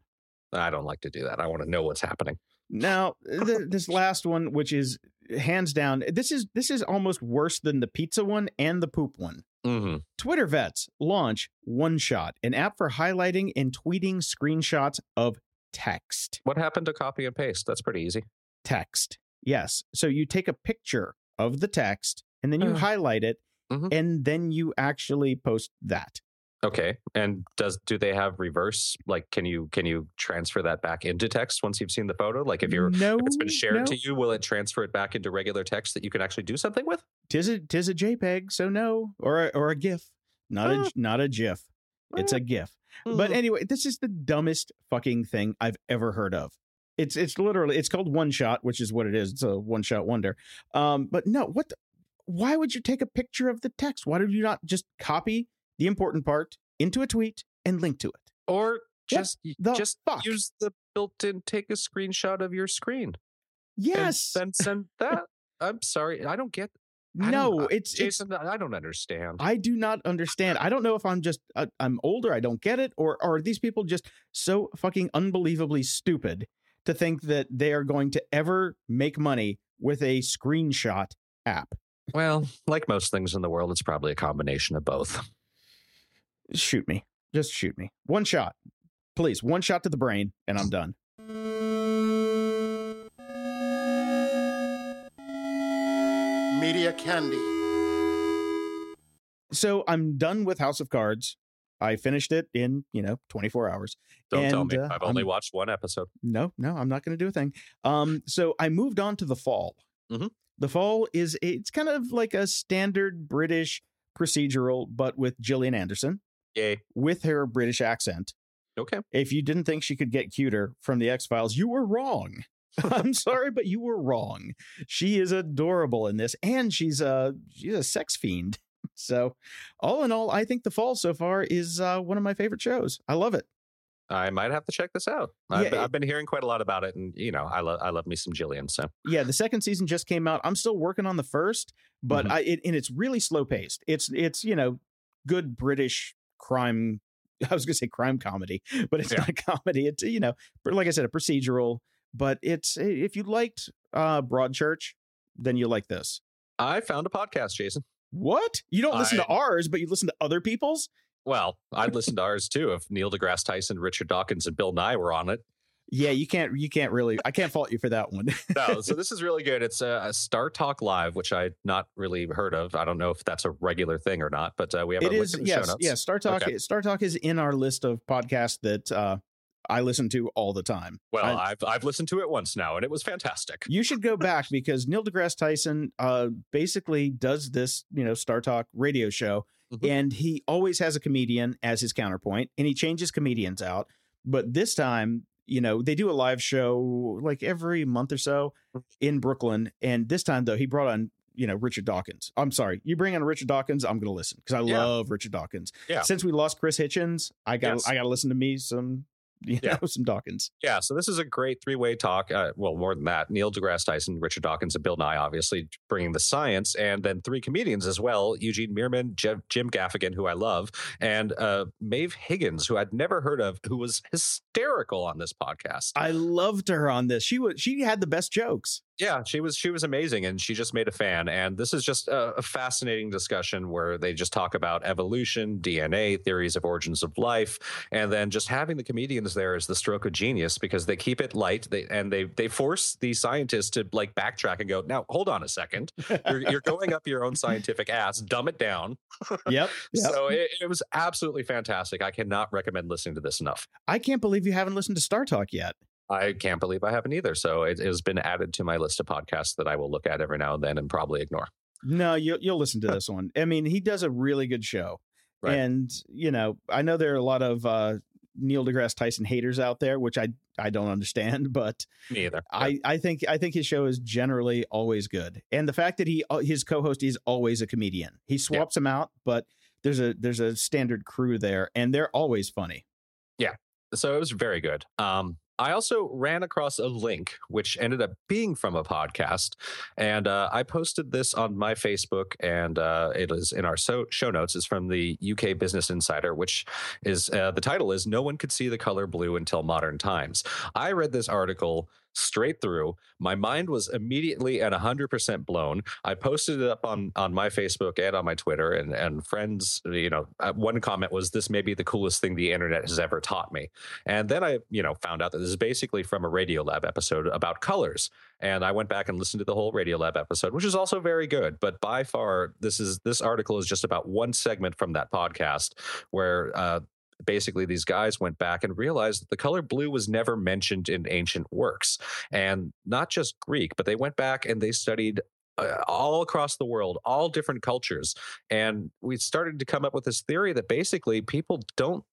I don't like to do that. I want to know what's happening. Now, th- this last one, which is hands down, this is this is almost worse than the pizza one and the poop one. hmm Twitter vets launch One Shot, an app for highlighting and tweeting screenshots of text. What happened to copy and paste? That's pretty easy. Text. Yes. So you take a picture of the text and then you Uh. highlight it Mhm. and then you actually post that. Okay. And does do they have reverse? Like, can you can you transfer that back into text once you've seen the photo? Like, if you're no, if it's been shared no. to you, will it transfer it back into regular text that you can actually do something with? Tis a tis a JPEG, so no, or a, or a GIF, not Ah. a not a GIF. It's a GIF. But Mhm. anyway, this is the dumbest fucking thing I've ever heard of. It's it's literally it's called one shot, which is what it is. It's a one shot wonder. Um, but no, what? The, why would you take a picture of the text? Why did you not just copy the important part into a tweet and link to it? or just just fuck? use the built-in take a screenshot of your screen. Yes. And then send that. I'm sorry, I don't get I no, uh, it's it's Jason. I don't understand. I do not understand. I don't know if I'm just uh, I'm older. I don't get it, or, or are these people just so fucking unbelievably stupid to think that they are going to ever make money with a screenshot app? well, like most things in the world, it's probably a combination of both. Shoot me, just shoot me. One shot, please. One shot to the brain, and I'm done. Media Candy. So I'm done with House of Cards. I finished it in you know 24 hours. Don't tell me. uh, I've only I'm- watched one episode. No, no, I'm not going to do a thing. Um, so I moved on to the fall. Mhm. The fall is it's kind of like a standard British procedural, but with Gillian Anderson Yay. with her British accent. Okay. If you didn't think she could get cuter from the X Files, you were wrong. I'm sorry, but you were wrong. She is adorable in this, and she's a she's a sex fiend. So, all in all, I think the fall so far is uh, one of my favorite shows. I love it. I might have to check this out. I've, Yeah, been- it- I've been hearing quite a lot about it, and you know, I love I love me some Gillian. So yeah the second season just came out i'm still working on the first but Mhm. i it, and it's really slow paced it's it's you know good british crime i was gonna say crime comedy but it's Yeah. not a comedy it's you know like i said a procedural but it's if you liked uh broadchurch then you like this I found a podcast, Jason. What you don't listen to ours but you listen to other people's Well, I'd listen to ours too if Neil deGrasse Tyson, Richard Dawkins, and Bill Nye were on it. yeah you can't you can't really i can't fault you for that one No, so this is really good. It's a, a Star Talk Live, which I'd not really heard of. I don't know if that's a regular thing or not, but uh, we have it a link in the show yes notes. yeah star talk Okay. star talk is in our list of podcasts that uh i listen to all the time Well, I- have I've listened to it once now, and it was fantastic. you should go back because Neil deGrasse Tyson uh, basically does this, you know, Star Talk radio show, Mhm. and he always has a comedian as his counterpoint, and he changes comedians out. But this time, you know, they do a live show like every month or so Mm. in Brooklyn, and this time though, he brought on. You know, Richard Dawkins. I'm sorry. You bring on Richard Dawkins, I'm going to listen because I Yeah. love Richard Dawkins. Yeah. Since we lost Chris Hitchens, I got Yes. I got to listen to me some, you Yeah. know, some Dawkins. Yeah, so this is a great three-way talk. Uh, well, more than that, Neil deGrasse Tyson, Richard Dawkins, and Bill Nye, obviously bringing the science, and then three comedians as well: Eugene Mirman, Jim, Jim Gaffigan, who I love, and uh, Maeve Higgins, who I'd never heard of, who was hysterical on this podcast. I loved her on this. She was she had the best jokes. Yeah, she was she was amazing, and she just made a fan. And this is just a, a fascinating discussion where they just talk about evolution, DNA, theories of origins of life, and then just having the comedians there is the stroke of genius because they keep it light. They and they they force the scientists to like backtrack and go, now hold on a second, you're, you're going up your own scientific ass, dumb it down. Yep. yep. So it, it was absolutely fantastic. I cannot recommend listening to this enough. I can't believe you haven't listened to Star Talk yet. I can't believe I haven't either. So it, has been added to my list of podcasts that I will look at every now and then and probably ignore. No, you, you'll listen to this one. I mean, he does a really good show. Right. And, you know, I know there are a lot of uh, Neil deGrasse Tyson haters out there, which I, I don't understand, but Me either. I, I think I think his show is generally always good. And the fact that he uh, his co-host is always a comedian. He swaps them out, but there's a there's a standard crew there and they're always funny. Yeah. So it was very good. Um, I also ran across a link which ended up being from a podcast, and uh, I posted this on my Facebook, and uh, it is in our so- show notes. It's from the UK Business Insider, which is uh, the title is "No one could see the color blue until modern times." I read this article straight through. My mind was immediately and 100% blown. I posted it up on on my Facebook and on my Twitter, and and friends, you know, uh, one comment was, "This may be the coolest thing the internet has ever taught me." And then I, you know, found out that this is basically from a Radiolab episode about colors, and I went back and listened to the whole Radiolab episode, which is also very good. But by far, this is this article is just about one segment from that podcast where uh, basically these guys went back and realized that the color blue was never mentioned in ancient works and not just greek but they went back and they studied uh, all across the world all different cultures and we started to come up with this theory that basically people don't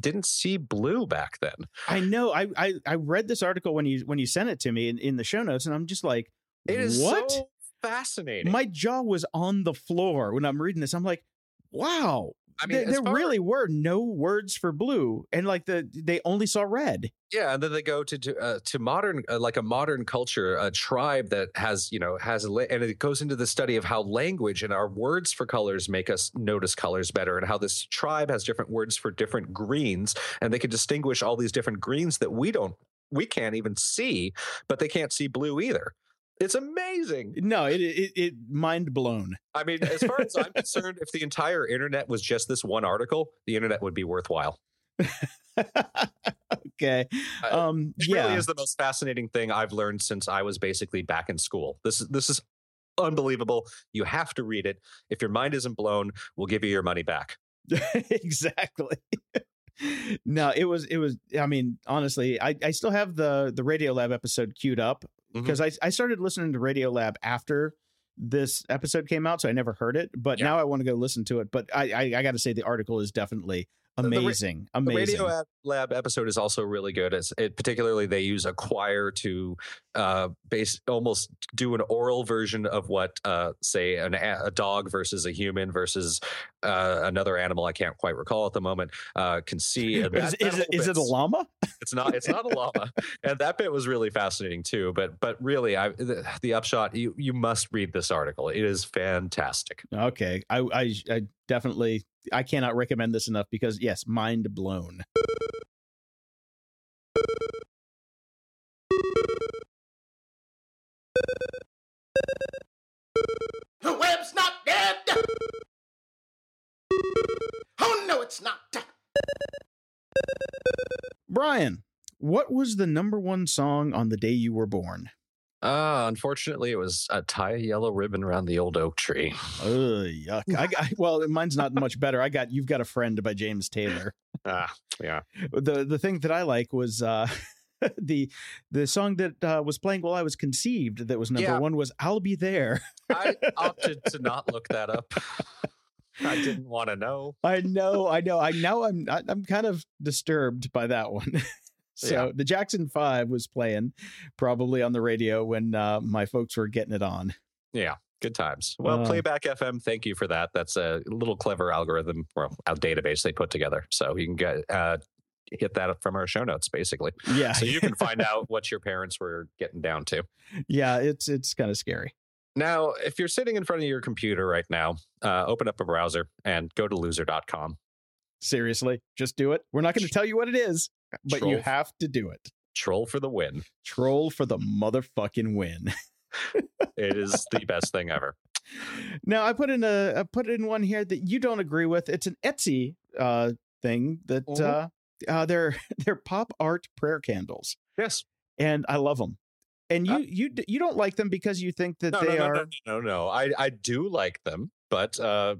didn't see blue back then I know. I, I I read this article when you when you sent it to me in, in the show notes, and I'm just like, it is what? so fascinating My jaw was on the floor when I'm reading this. I'm like, wow. I mean, there, as really were no words for blue, and like the they only saw red. Yeah, and then they go to to, uh, to modern, uh, like a modern culture, a tribe that has you know has, la- and it goes into the study of how language and our words for colors make us notice colors better, and how this tribe has different words for different greens, and they can distinguish all these different greens that we don't, we can't even see, but they can't see blue either. It's amazing. No, it it, it mind blown. I mean, as far as I'm concerned, if the entire internet was just this one article, the internet would be worthwhile. okay. Um. It yeah. really is the most fascinating thing I've learned since I was basically back in school. This is this is unbelievable. You have to read it. If your mind isn't blown, we'll give you your money back. exactly. no, it was it was. I mean, honestly, I I still have the the Radio Lab episode queued up Mhm. because I I started listening to Radiolab after this episode came out, so I never heard it. But Yeah. now I want to go listen to it. But I I, I got to say the article is definitely the ra- amazing. The amazing. Radio Lab- episode is also really good. It's, it particularly they use a choir to uh, base almost do an oral version of what, uh, say, an, a dog versus a human versus uh, another animal I can't quite recall at the moment uh, can see. And is, that- is that it it a llama? It's not. It's not a llama, and that bit was really fascinating too. But but really, I the, the upshot you you must read this article. It is fantastic. Okay, I, I I definitely I cannot recommend this enough because yes, mind blown. The web's not dead! Oh, no, it's not. Brian, what was the number one song on the day you were born? Uh, unfortunately, it was a tie a yellow ribbon around the old oak tree. Ugh, yuck. I got, well, mine's not much better. I got "You've Got a Friend" by James Taylor. Ah, yeah. The the thing that I like was uh, the the song that uh, was playing while I was conceived. That was number Yeah. one. Was "I'll Be There." I opted to not look that up. I didn't want to know. I know, I know. I now I'm I- I'm kind of disturbed by that one. So Yeah. the Jackson Five was playing probably on the radio when uh, my folks were getting it on. Yeah, good times. Well, Uh. Playback FM, thank you for that. That's a little clever algorithm or a database they put together, so you can get uh, hit that up from our show notes, basically. Yeah, So you can find out what your parents were getting down to. yeah. It's it's kind of scary. Now, if you're sitting in front of your computer right now, uh, open up a browser and go to loser.com. Seriously, just do it. We're not going to tell you what it is, but you have to do it. Troll for the win. Troll for the motherfucking win. It is the best thing ever. now I put in a I put in one here that you don't agree with. It's an Etsy uh thing that Mhm. uh, uh they're they're pop art prayer candles, Yes. and I love them. And you Uh, you you don't like them because you think that No, they no, no, are no, no, no. I, I do like them, but uh,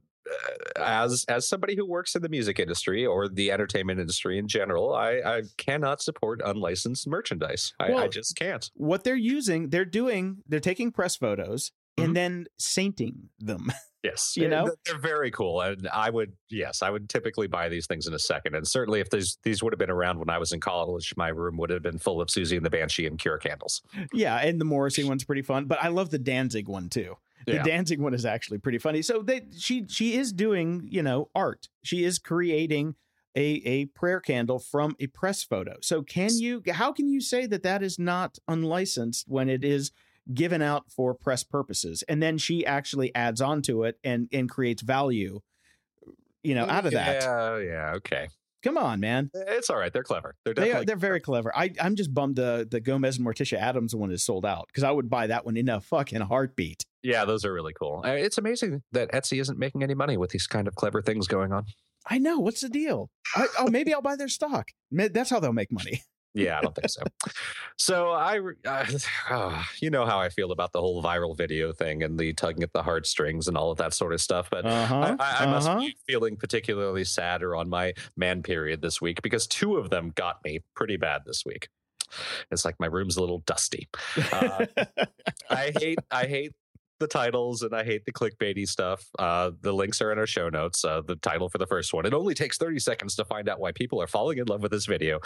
as as somebody who works in the music industry or the entertainment industry in general, I, I cannot support unlicensed merchandise. I, I just can't. what they're using. They're doing they're taking press photos Mhm. and then sainting them. Yes, You know? th- they're very cool, and I would yes, I would typically buy these things in a second. And certainly, if these these would have been around when I was in college, my room would have been full of Siouxsie and the Banshee and Cure candles. yeah, and the Morrissey one's pretty fun, but I love the Danzig one too. The Yeah. Danzig one is actually pretty funny. So they she she is doing, you know, art. She is creating a a prayer candle from a press photo. So can you how can you say that that is not unlicensed when it is given out for press purposes and then she actually adds on to it and and creates value you know out of that Yeah, yeah, okay. Come on, man. It's all right. They're clever. They're they are, they're very clever. I, I'm just bummed the the Gomez and Morticia Addams one is sold out because I would buy that one in a fucking heartbeat. Yeah, those are really cool. It's amazing that Etsy isn't making any money with these kind of clever things going on. I know. What's the deal? I, oh, maybe I'll buy their stock. That's how they'll make money. Yeah, I don't think so. So I, uh, oh, you know how I feel about the whole viral video thing and the tugging at the heartstrings and all of that sort of stuff. But Uh-huh. I, I, I must uh-huh. be feeling particularly sad or on my man period this week because two of them got me pretty bad this week. It's like my room's a little dusty. Uh, I hate I hate the titles and I hate the clickbaity stuff. Uh, the links are in our show notes. Uh, the title for the first one. It only takes 30 seconds to find out why people are falling in love with this video.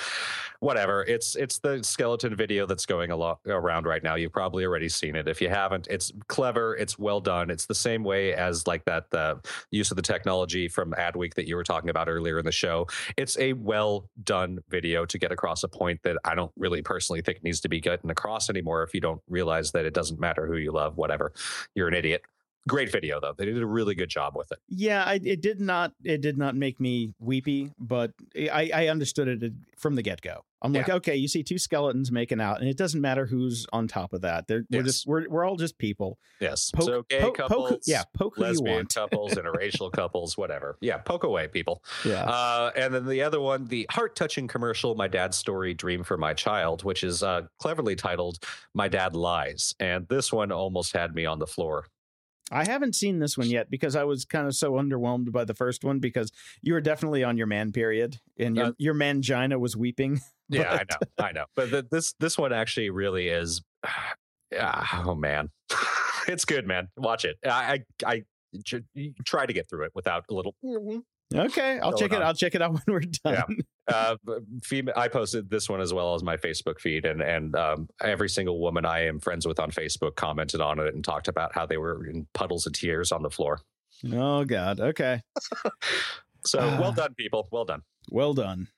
Whatever. It's it's the skeleton video that's going a lot around right now. You've probably already seen it. If you haven't, it's clever. It's well done. It's the same way as like that uh, use of the technology from Adweek that you were talking about earlier in the show. It's a well done video to get across a point that I don't really personally think needs to be getting across anymore. If you don't realize that it doesn't matter who you love, whatever you're an idiot. Great video though. They did a really good job with it. yeah, I, it did not. It did not make me weepy, but I, I understood it from the get go. I'm like, okay, you see two skeletons making out, and it doesn't matter who's on top of that. They're we're just we're we're all just people. Yes. Poke, so gay poke, couples, poke, yeah, poke lesbian couples, interracial couples, whatever. Yeah, poke away, people. Yeah. Uh, and then the other one, the heart-touching commercial, "My Dad's Story: Dream for My Child," which is uh, cleverly titled "My Dad Lies," and this one almost had me on the floor. I haven't seen this one yet because I was kind of so underwhelmed by the first one because you were definitely on your man period and your Uh, your mangina was weeping. Yeah, I know, I know. But the, this this one actually really is. Ah, oh man, it's good, man. Watch it. I I, try to get through it without a little. Okay, I'll check it. on. I'll check it out when we're done. Yeah. Uh, female, I posted this one as well as my Facebook feed, and and um, every single woman I am friends with on Facebook commented on it and talked about how they were in puddles of tears on the floor. Oh God. Okay. So well done, people. Well done. Well done.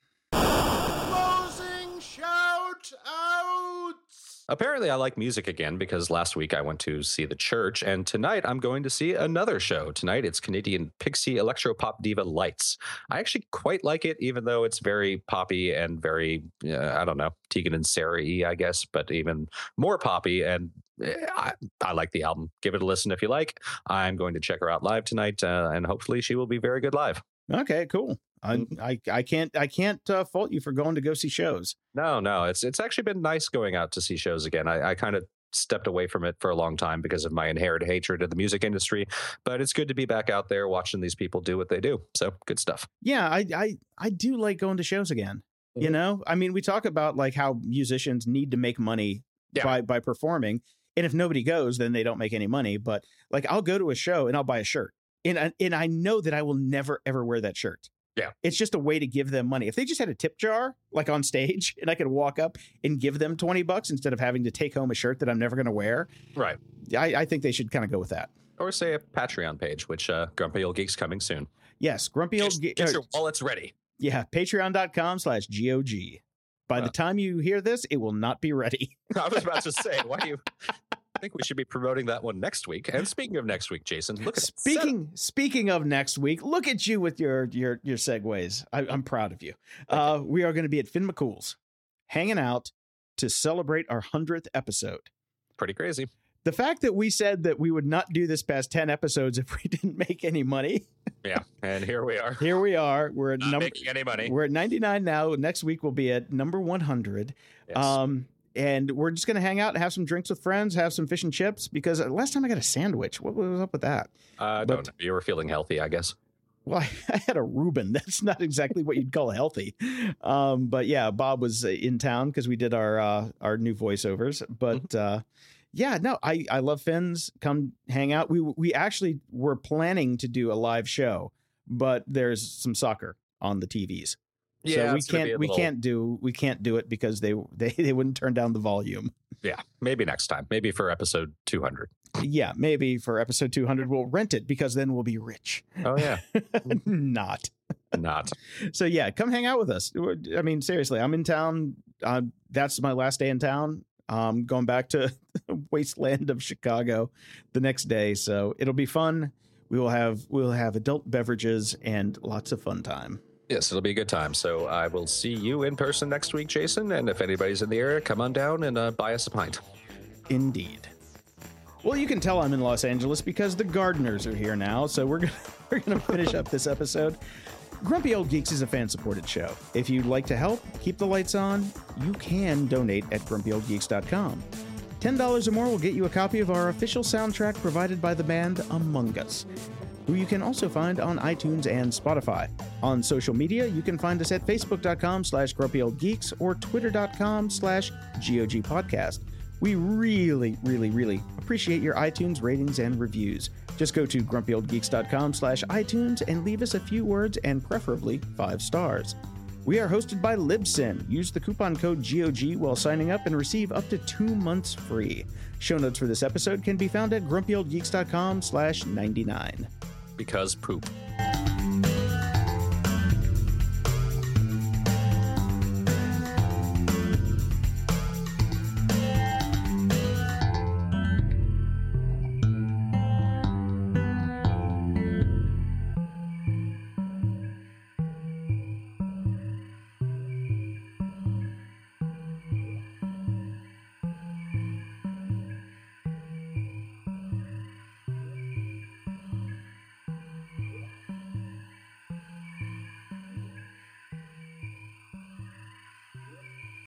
Apparently, I like music again because last week I went to see The Church, and tonight I'm going to see another show. Tonight it's Canadian pixie electro pop diva Lights. I actually quite like it, even though it's very poppy and very, uh, I don't know, Tegan and Sara y, I guess, but even more poppy. And eh, I, I like the album. Give it a listen if you like. I'm going to check her out live tonight, uh, and hopefully she will be very good live. Okay. Cool. I Mm-hmm. I, I can't I can't uh, fault you for going to go see shows. No, no, it's it's actually been nice going out to see shows again. I, I kind of stepped away from it for a long time because of my inherent hatred of the music industry, but it's good to be back out there watching these people do what they do. So good stuff. Yeah, I I I do like going to shows again. You Mhm. know, I mean, we talk about like how musicians need to make money Yeah. by by performing, and if nobody goes, then they don't make any money. But like, I'll go to a show and I'll buy a shirt, and I, and I know that I will never ever wear that shirt. Yeah. it's just a way to give them money. If they just had a tip jar like on stage, and I could walk up and give them twenty bucks instead of having to take home a shirt that I'm never going to wear, Right. I, I think they should kind of go with that. Or say a Patreon page, which uh, Grumpy Old Geeks coming soon. Yes, grumpy old. Just Ge- get uh, your wallets ready. Yeah, patreon.com slash GOG. By the Uh. time you hear this, it will not be ready. I was about to say, why do you? I think we should be promoting that one next week. And speaking of next week, Jason, look at Speaking speaking of next week, look at you with your your your segues. I, I'm proud of you. Uh, we are going to be at Finn McCool's, hanging out to celebrate our hundredth episode. pretty crazy. The fact that we said that we would not do this past ten episodes if we didn't make any money. Yeah, and here we are. Here we are. We're at Not number. making any money. We're at 99 now. Next week we'll be at number 100. Yes. Um, and we're just gonna hang out and have some drinks with friends, have some fish and chips. Because last time I got a sandwich. What was up with that? I but- don't know. You were feeling healthy, I guess. Well, I had a Reuben. That's not exactly what you'd call healthy. Um, but yeah, Bob was uh, in town because we did our uh, our new voiceovers. But uh, yeah, no, I I love Finn's. Come hang out. We we actually were planning to do a live show, but there's some soccer on the TVs. So we it's gonna be a can't we can't do we can't do it because they they they wouldn't turn down the volume. Yeah, maybe next time. Maybe for episode 200. Yeah, maybe for episode 200 we'll rent it because then we'll be rich. Oh yeah, Not. not. So yeah, come hang out with us. I mean, seriously, I'm in town. Uh, that's my last day in town. Um, going back to wasteland of Chicago the next day, so it'll be fun. We will have we'll have adult beverages and lots of fun time. Yes, it'll be a good time. So I will see you in person next week, Jason. And if anybody's in the area, come on down and uh, buy us a pint. Indeed. Well, you can tell I'm in Los Angeles because the gardeners are here now, so we're gonna we're gonna finish up this episode. Grumpy Old Geeks is a fan-supported show. If you'd like to help keep the lights on, you can donate at grumpyoldgeeks.com. $10 or more will get you a copy of our official soundtrack provided by the band Among Us, who you can also find on iTunes and Spotify. On social media, you can find us at facebook.com slash grumpyoldgeeks or twitter.com slash gogpodcast. We really, really, really appreciate your iTunes ratings and reviews. Just go to grumpyoldgeeks.com slash iTunes and leave us a few words and preferably five stars. We are hosted by Libsyn. Use the coupon code GOG while signing up and receive up to two months free. Show notes for this episode can be found at grumpyoldgeeks.com slash 99 because poop.